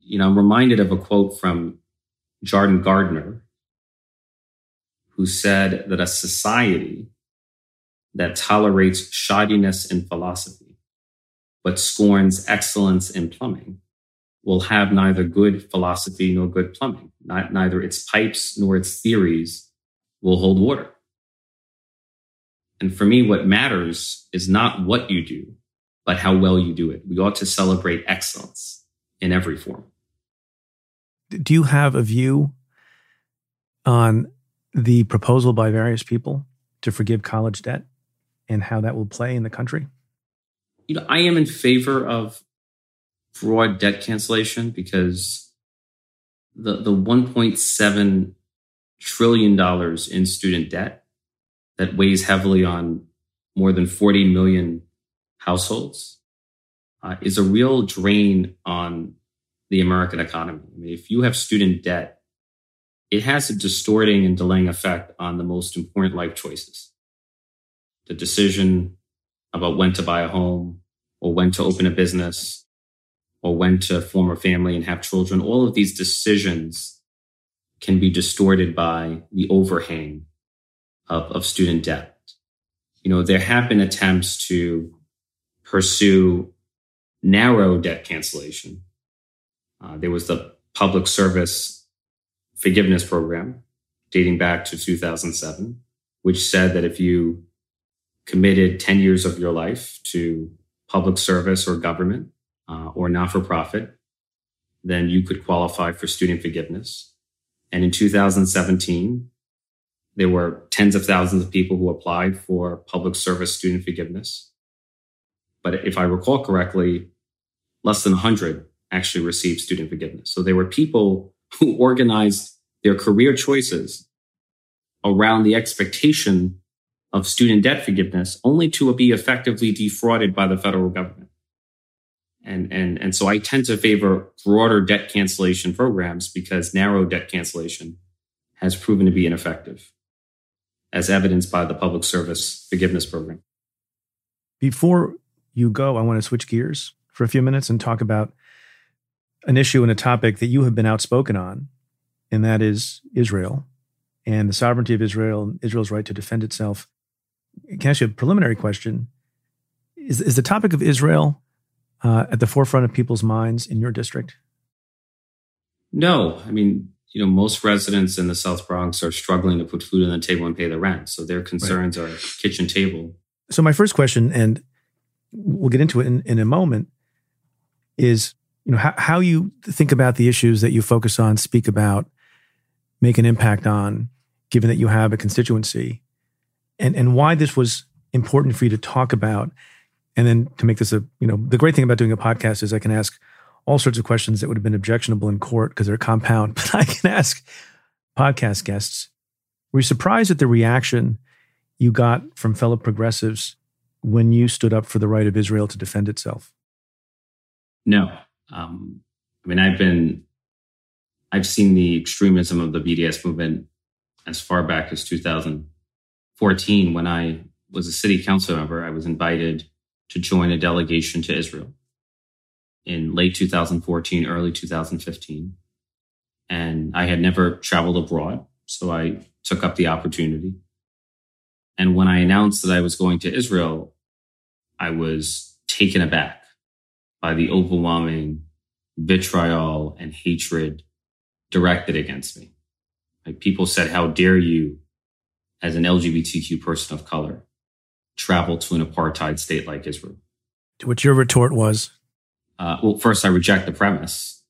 You know, I'm reminded of a quote from John Gardner, who said that a society that tolerates shoddiness in philosophy, but scorns excellence in plumbing will have neither good philosophy nor good plumbing. Not, neither its pipes nor its theories will hold water. And for me, what matters is not what you do, but how well you do it. We ought to celebrate excellence in every form. Do you have a view on the proposal by various people to forgive college debt and how that will play in the country? You know, I am in favor of broad debt cancellation because the, the $1.7 trillion dollars in student debt that weighs heavily on more than 40 million households uh, is a real drain on the American economy. I mean, if you have student debt, it has a distorting and delaying effect on the most important life choices. The decision about when to buy a home or when to open a business or when to form a family and have children, all of these decisions can be distorted by the overhang of, of student debt. You know, there have been attempts to pursue narrow debt cancellation. Uh, there was the public service forgiveness program dating back to 2007, which said that if you committed 10 years of your life to public service or government, uh, or not for profit, then you could qualify for student forgiveness. And in 2017, there were tens of thousands of people who applied for public service student forgiveness. But if I recall correctly, less than 100 actually received student forgiveness. So there were people who organized their career choices around the expectation of student debt forgiveness only to be effectively defrauded by the federal government. And, and, and so I tend to favor broader debt cancellation programs because narrow debt cancellation has proven to be ineffective, as evidenced by the public service forgiveness program. Before you go, I want to switch gears for a few minutes and talk about an issue and a topic that you have been outspoken on, and that is Israel and the sovereignty of Israel and Israel's right to defend itself. Can I ask you a preliminary question? Is, is the topic of Israel uh, at the forefront of people's minds in your district? No. I mean, you know, most residents in the South Bronx are struggling to put food on the table and pay the rent. So their concerns right. are kitchen table. So my first question, and we'll get into it in, in a moment, is you know how, how you think about the issues that you focus on, speak about, make an impact on, given that you have a constituency, and and why this was important for you to talk about, and then to make this a you know the great thing about doing a podcast is I can ask all sorts of questions that would have been objectionable in court because they're compound, but I can ask podcast guests. Were you surprised at the reaction you got from fellow progressives when you stood up for the right of Israel to defend itself? No. Um, I mean, I've been, I've seen the extremism of the BDS movement as far back as 2014 when I was a city council member. I was invited to join a delegation to Israel in late 2014, early 2015. And I had never traveled abroad. So I took up the opportunity. And when I announced that I was going to Israel, I was taken aback by the overwhelming vitriol and hatred directed against me. Like people said, how dare you, as an LGBTQ person of color, travel to an apartheid state like Israel? What your retort was? Uh, well, first, I reject the premise.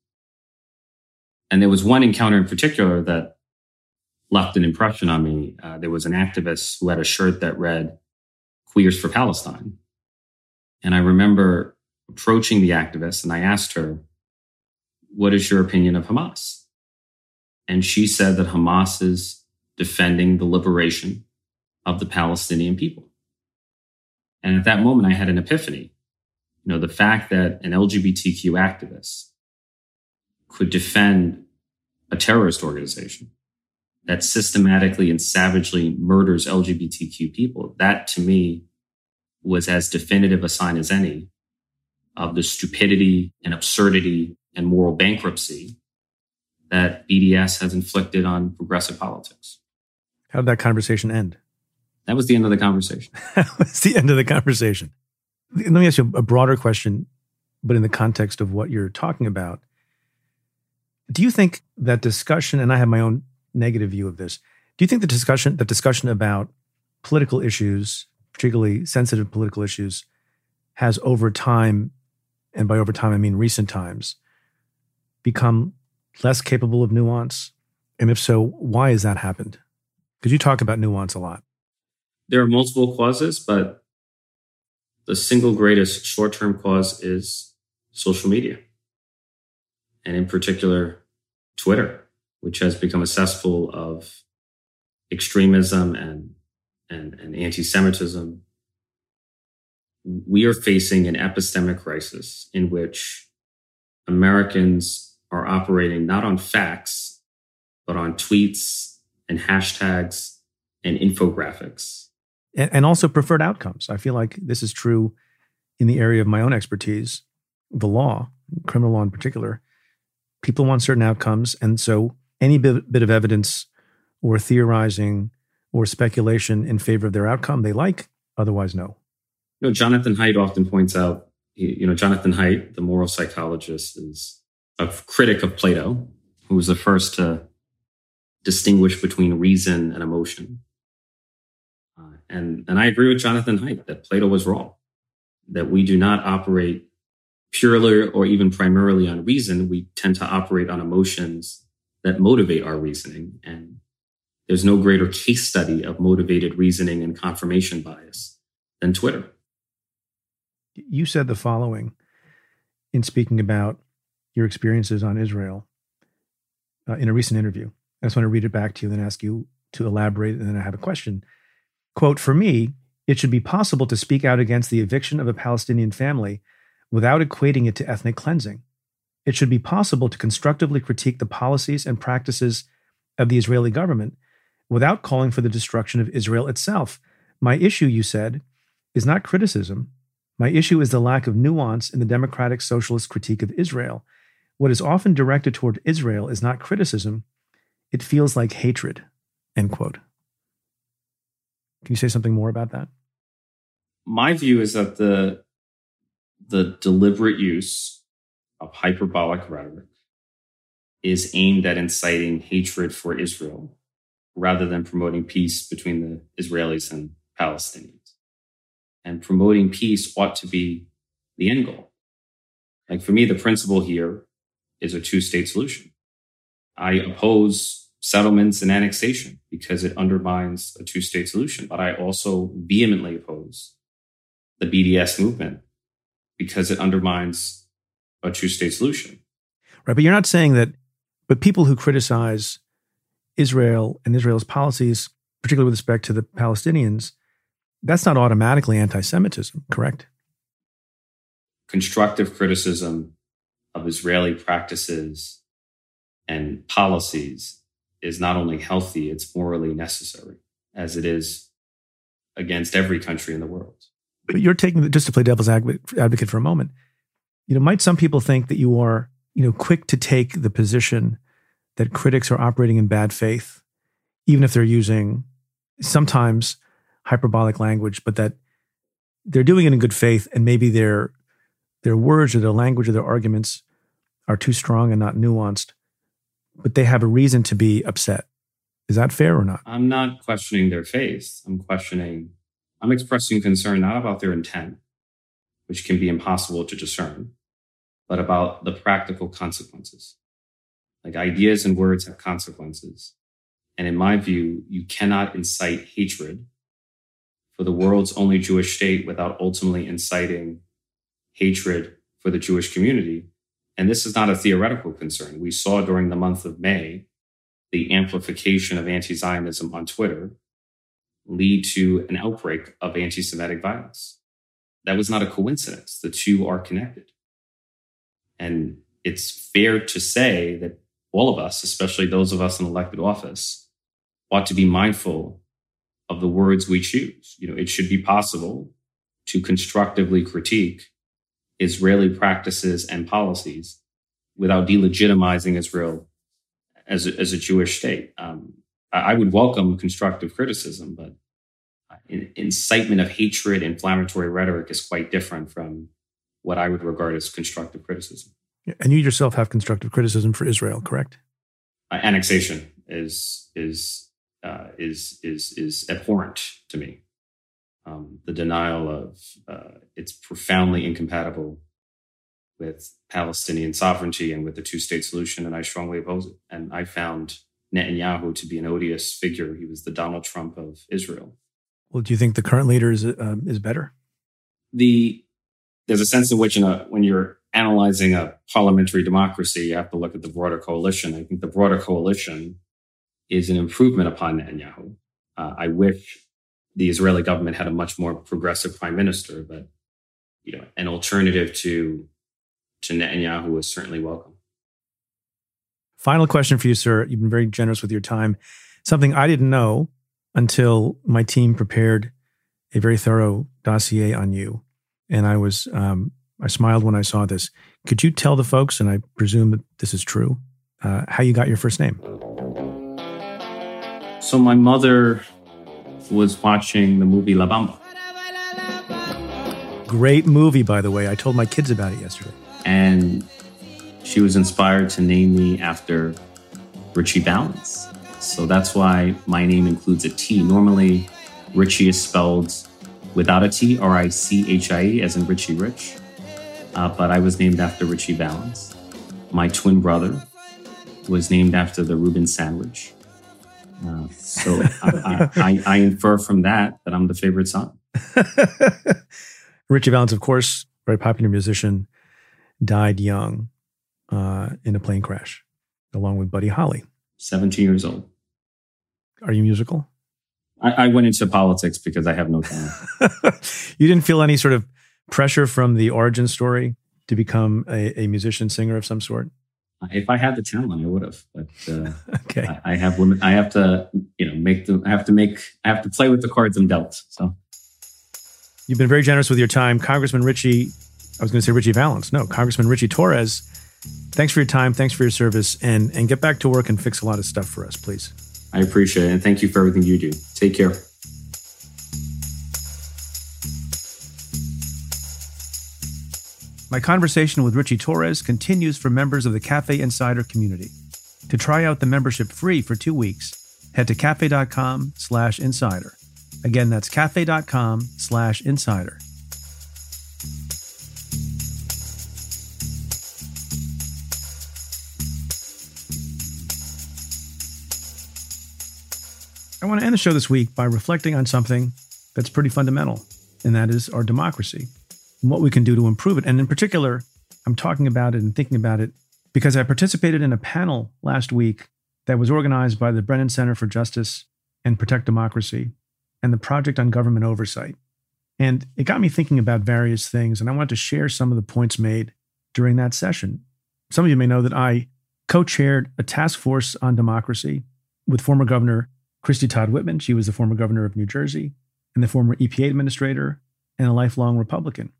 And there was one encounter in particular that left an impression on me. Uh, there was an activist who had a shirt that read Queers for Palestine. And I remember approaching the activist and I asked her, What is your opinion of Hamas? And she said that Hamas is defending the liberation of the Palestinian people. And at that moment, I had an epiphany. You know, the fact that an LGBTQ activist could defend a terrorist organization that systematically and savagely murders LGBTQ people, that to me was as definitive a sign as any of the stupidity and absurdity and moral bankruptcy that BDS has inflicted on progressive politics. How did that conversation end? That was the end of the conversation. that was the end of the conversation. Let me ask you a broader question, but in the context of what you're talking about. Do you think that discussion, and I have my own negative view of this, do you think the discussion, the discussion about political issues, particularly sensitive political issues, has over time, and by over time I mean recent times, become less capable of nuance? And if so, why has that happened? Because you talk about nuance a lot. There are multiple causes, but the single greatest short term cause is social media. And in particular, Twitter, which has become a cesspool of extremism and, and, and anti Semitism. We are facing an epistemic crisis in which Americans are operating not on facts, but on tweets and hashtags and infographics and, and also preferred outcomes. I feel like this is true in the area of my own expertise, the law, criminal law in particular. People want certain outcomes. And so any bit, bit of evidence or theorizing or speculation in favor of their outcome they like, otherwise, no. You know, Jonathan Haidt often points out, you know, Jonathan Haidt, the moral psychologist, is a critic of Plato, who was the first to distinguish between reason and emotion. And, and I agree with Jonathan Haidt that Plato was wrong, that we do not operate purely or even primarily on reason. We tend to operate on emotions that motivate our reasoning. And there's no greater case study of motivated reasoning and confirmation bias than Twitter. You said the following in speaking about your experiences on Israel uh, in a recent interview. I just want to read it back to you and ask you to elaborate, and then I have a question. Quote For me, it should be possible to speak out against the eviction of a Palestinian family without equating it to ethnic cleansing. It should be possible to constructively critique the policies and practices of the Israeli government without calling for the destruction of Israel itself. My issue, you said, is not criticism. My issue is the lack of nuance in the democratic socialist critique of Israel. What is often directed toward Israel is not criticism, it feels like hatred. End quote. Can you say something more about that? My view is that the the deliberate use of hyperbolic rhetoric is aimed at inciting hatred for Israel rather than promoting peace between the Israelis and Palestinians. And promoting peace ought to be the end goal. Like for me, the principle here is a two state solution. I oppose settlements and annexation because it undermines a two state solution, but I also vehemently oppose the BDS movement because it undermines a two state solution. Right. But you're not saying that, but people who criticize Israel and Israel's policies, particularly with respect to the Palestinians, that's not automatically anti Semitism, correct? Constructive criticism of Israeli practices and policies is not only healthy, it's morally necessary, as it is against every country in the world. But you're taking, just to play devil's advocate for a moment, you know, might some people think that you are, you know, quick to take the position that critics are operating in bad faith, even if they're using sometimes hyperbolic language, but that they're doing it in good faith and maybe their their words or their language or their arguments are too strong and not nuanced, but they have a reason to be upset. Is that fair or not? I'm not questioning their faith. I'm questioning, I'm expressing concern not about their intent, which can be impossible to discern, but about the practical consequences. Like ideas and words have consequences. And in my view, you cannot incite hatred for the world's only Jewish state without ultimately inciting hatred for the Jewish community. And this is not a theoretical concern. We saw during the month of May the amplification of anti Zionism on Twitter lead to an outbreak of anti Semitic violence. That was not a coincidence. The two are connected. And it's fair to say that all of us, especially those of us in elected office, ought to be mindful of the words we choose. You know, it should be possible to constructively critique Israeli practices and policies without delegitimizing Israel as a, as a Jewish state. Um, I would welcome constructive criticism, but incitement of hatred, inflammatory rhetoric is quite different from what I would regard as constructive criticism. And you yourself have constructive criticism for Israel, correct? Uh, annexation is is uh, is is is abhorrent to me. Um, the denial of uh, it's profoundly incompatible with Palestinian sovereignty and with the two-state solution, and I strongly oppose it. And I found Netanyahu to be an odious figure. He was the Donald Trump of Israel. Well, do you think the current leader is um, is better? The there's a sense in which, in a, when you're analyzing a parliamentary democracy, you have to look at the broader coalition. I think the broader coalition is an improvement upon Netanyahu. Uh, I wish the Israeli government had a much more progressive prime minister, but you know, an alternative to to Netanyahu is certainly welcome. Final question for you, sir. You've been very generous with your time. Something I didn't know until my team prepared a very thorough dossier on you, and I was um, I smiled when I saw this. Could you tell the folks, and I presume that this is true, uh, how you got your first name? So my mother was watching the movie La Bamba. Great movie, by the way. I told my kids about it yesterday. And she was inspired to name me after Ritchie Valens. So that's why my name includes a T. Normally, Richie is spelled without a T, R I C H I E, as in Richie Rich uh, but I was named after Ritchie Valens. My twin brother was named after the Reuben sandwich. Uh, so I, I, I, infer from that that I'm the favorite son. Ritchie Valens, of course, very popular musician, died young uh, in a plane crash, along with Buddy Holly. 17 years old. Are you musical? I, I went into politics because I have no talent. you didn't feel any sort of pressure from the origin story to become a, a musician, singer of some sort? If I had the talent, I would have. But uh, okay, I, I, have limit. I have to, you know, make the. I have to make. I have to play with the cards I'm dealt. So, you've been very generous with your time, Congressman Ritchie. I was going to say Ritchie Valens. No, Congressman Ritchie Torres. Thanks for your time. Thanks for your service, and and get back to work and fix a lot of stuff for us, please. I appreciate it, and thank you for everything you do. Take care. My conversation with Ritchie Torres continues for members of the Cafe Insider community. To try out the membership free for two weeks, head to cafe.com slash insider. Again, that's cafe.com slash insider. I want to end the show this week by reflecting on something that's pretty fundamental, and that is our democracy and what we can do to improve it. And in particular, I'm talking about it and thinking about it because I participated in a panel last week that was organized by the Brennan Center for Justice and Protect Democracy and the Project on Government Oversight. And it got me thinking about various things, and I want to share some of the points made during that session. Some of you may know that I co chaired a task force on democracy with former Governor Christie Todd Whitman. She was the former governor of New Jersey and the former EPA administrator and a lifelong Republican.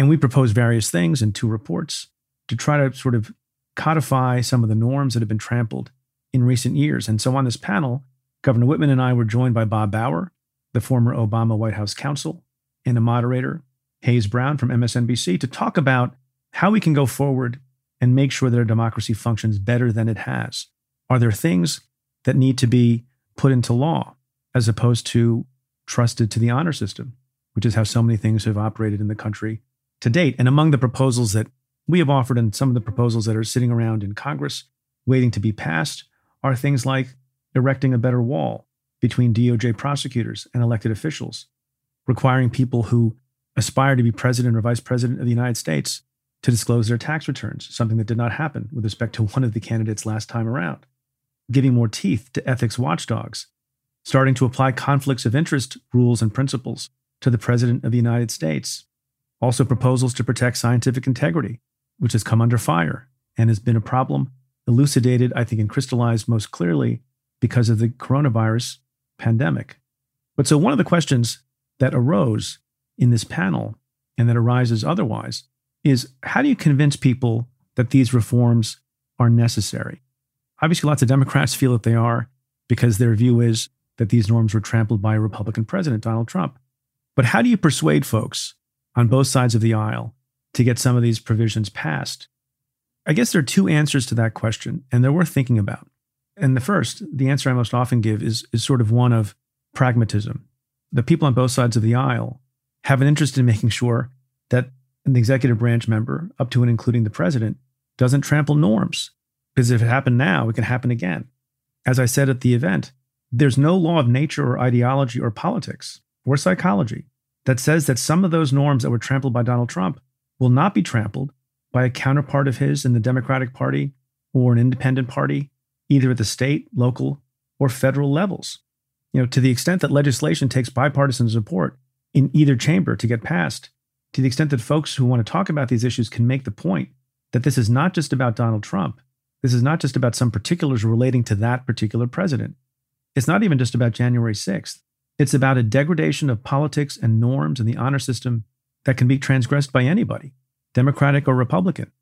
And we proposed various things in two reports to try to sort of codify some of the norms that have been trampled in recent years. And so on this panel, Governor Whitman and I were joined by Bob Bauer, the former Obama White House counsel, and a moderator, Hayes Brown from MSNBC, to talk about how we can go forward and make sure that our democracy functions better than it has. Are there things that need to be put into law as opposed to trusted to the honor system, which is how so many things have operated in the country to date. And among the proposals that we have offered and some of the proposals that are sitting around in Congress waiting to be passed are things like erecting a better wall between DOJ prosecutors and elected officials, requiring people who aspire to be president or vice president of the United States to disclose their tax returns, something that did not happen with respect to one of the candidates last time around, giving more teeth to ethics watchdogs, starting to apply conflicts of interest rules and principles to the president of the United States, also, proposals to protect scientific integrity, which has come under fire and has been a problem elucidated, I think, and crystallized most clearly because of the coronavirus pandemic. But so, one of the questions that arose in this panel and that arises otherwise is how do you convince people that these reforms are necessary? Obviously, lots of Democrats feel that they are because their view is that these norms were trampled by a Republican president, Donald Trump. But how do you persuade folks on both sides of the aisle to get some of these provisions passed? I guess there are two answers to that question, and they're worth thinking about. And the first, the answer I most often give is, is sort of one of pragmatism. The people on both sides of the aisle have an interest in making sure that an executive branch member, up to and including the president, doesn't trample norms. Because if it happened now, it can happen again. As I said at the event, there's no law of nature or ideology or politics or psychology that says that some of those norms that were trampled by Donald Trump will not be trampled by a counterpart of his in the Democratic Party or an independent party, either at the state, local, or federal levels. You know, to the extent that legislation takes bipartisan support in either chamber to get passed, to the extent that folks who want to talk about these issues can make the point that this is not just about Donald Trump. This is not just about some particulars relating to that particular president. It's not even just about January 6th. It's about a degradation of politics and norms and the honor system that can be transgressed by anybody, Democratic or Republican.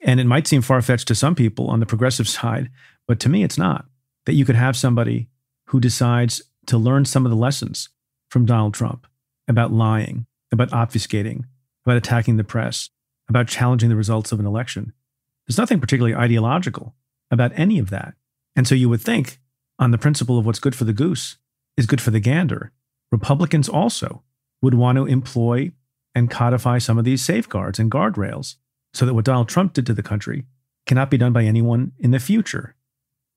And it might seem far fetched to some people on the progressive side, but to me, it's not. That you could have somebody who decides to learn some of the lessons from Donald Trump about lying, about obfuscating, about attacking the press, about challenging the results of an election. There's nothing particularly ideological about any of that. And so you would think, on the principle of what's good for the goose is good for the gander. Republicans also would want to employ and codify some of these safeguards and guardrails so that what Donald Trump did to the country cannot be done by anyone in the future.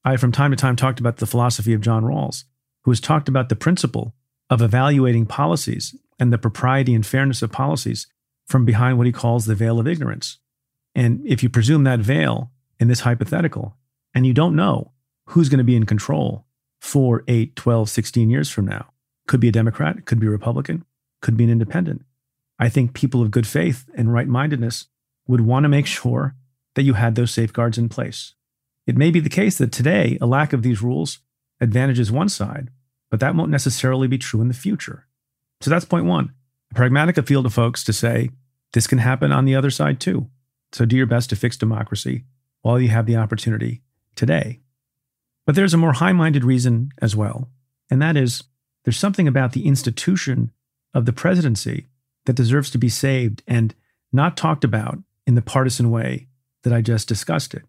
I, have from time to time, talked about the philosophy of John Rawls, who has talked about the principle of evaluating policies and the propriety and fairness of policies from behind what he calls the veil of ignorance. And if you presume that veil in this hypothetical, and you don't know who's going to be in control 4, 8, 12, 16 years from now, could be a Democrat, could be a Republican, could be an independent. I think people of good faith and right mindedness would want to make sure that you had those safeguards in place. It may be the case that today a lack of these rules advantages one side, but that won't necessarily be true in the future. So that's point one. A pragmatic appeal to folks to say this can happen on the other side too. So do your best to fix democracy while you have the opportunity today. But there's a more high minded reason as well, and that is there's something about the institution of the presidency that deserves to be saved and not talked about in the partisan way that I just discussed it.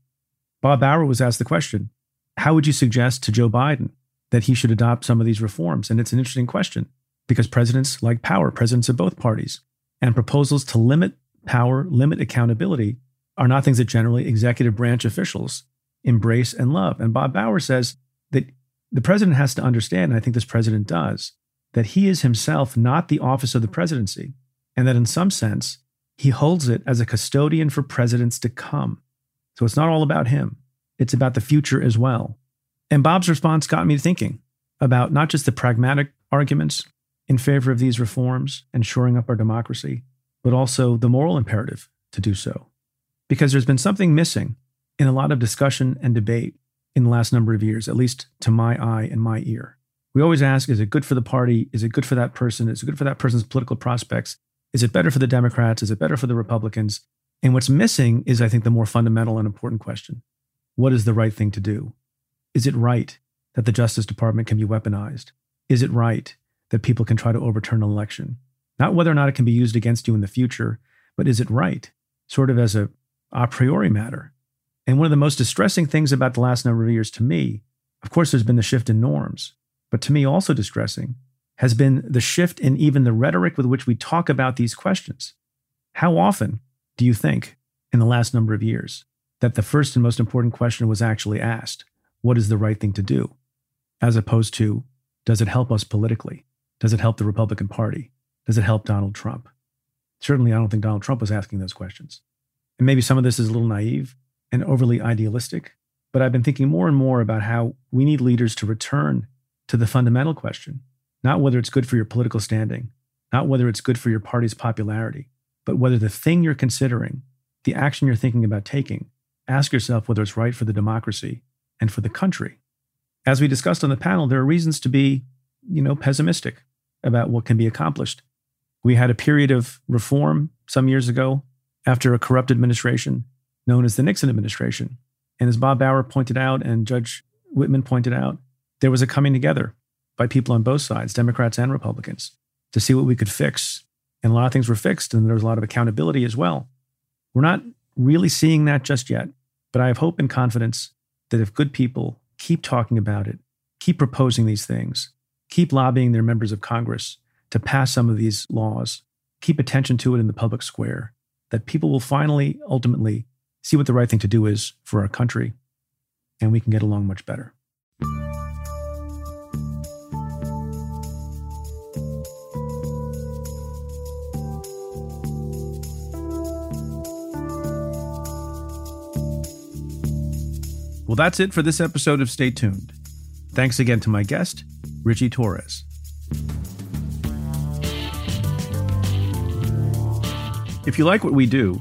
Bob Bauer was asked the question How would you suggest to Joe Biden that he should adopt some of these reforms? And it's an interesting question because presidents like power, presidents of both parties, and proposals to limit power, limit accountability are not things that generally executive branch officials embrace and love. And Bob Bauer says that the president has to understand, and I think this president does, that he is himself not the office of the presidency, and that in some sense, he holds it as a custodian for presidents to come. So it's not all about him, it's about the future as well. And Bob's response got me thinking about not just the pragmatic arguments in favor of these reforms and shoring up our democracy, but also the moral imperative to do so. Because there's been something missing in a lot of discussion and debate in the last number of years, at least to my eye and my ear. We always ask is it good for the party? Is it good for that person? Is it good for that person's political prospects? Is it better for the Democrats? Is it better for the Republicans? And what's missing is, I think, the more fundamental and important question What is the right thing to do? Is it right that the Justice Department can be weaponized? Is it right that people can try to overturn an election? Not whether or not it can be used against you in the future, but is it right, sort of as a a priori matter? And one of the most distressing things about the last number of years to me, of course, there's been the shift in norms, but to me, also distressing, has been the shift in even the rhetoric with which we talk about these questions. How often do you think, in the last number of years, that the first and most important question was actually asked what is the right thing to do? As opposed to, does it help us politically? Does it help the Republican Party? Does it help Donald Trump? Certainly, I don't think Donald Trump was asking those questions. And maybe some of this is a little naive, and overly idealistic, but I've been thinking more and more about how we need leaders to return to the fundamental question not whether it's good for your political standing, not whether it's good for your party's popularity, but whether the thing you're considering, the action you're thinking about taking, ask yourself whether it's right for the democracy and for the country. As we discussed on the panel, there are reasons to be, you know, pessimistic about what can be accomplished. We had a period of reform some years ago after a corrupt administration known as the Nixon administration. And as Bob Bauer pointed out and Judge Whitman pointed out, there was a coming together by people on both sides, Democrats and Republicans, to see what we could fix. And a lot of things were fixed, and there was a lot of accountability as well. We're not really seeing that just yet, but I have hope and confidence that if good people keep talking about it, keep proposing these things, keep lobbying their members of Congress to pass some of these laws, keep attention to it in the public square, that people will finally, ultimately see what the right thing to do is for our country, and we can get along much better. Well, that's it for this episode of Stay Tuned. Thanks again to my guest, Ritchie Torres. If you like what we do,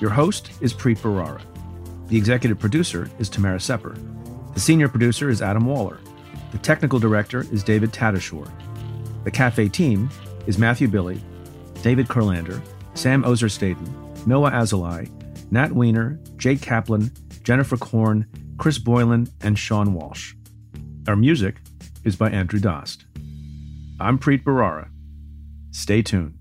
Your host is Preet Bharara. The executive producer is Tamara Sepper. The senior producer is Adam Waller. The technical director is David Tatasciore. The cafe team is Matthew Billy, David Kurlander, Sam Ozer Staten, Noah Azulai, Nat Weiner, Jake Kaplan, Jennifer Korn, Chris Boylan, and Sean Walsh. Our music is by Andrew Dost. I'm Preet Bharara. Stay tuned.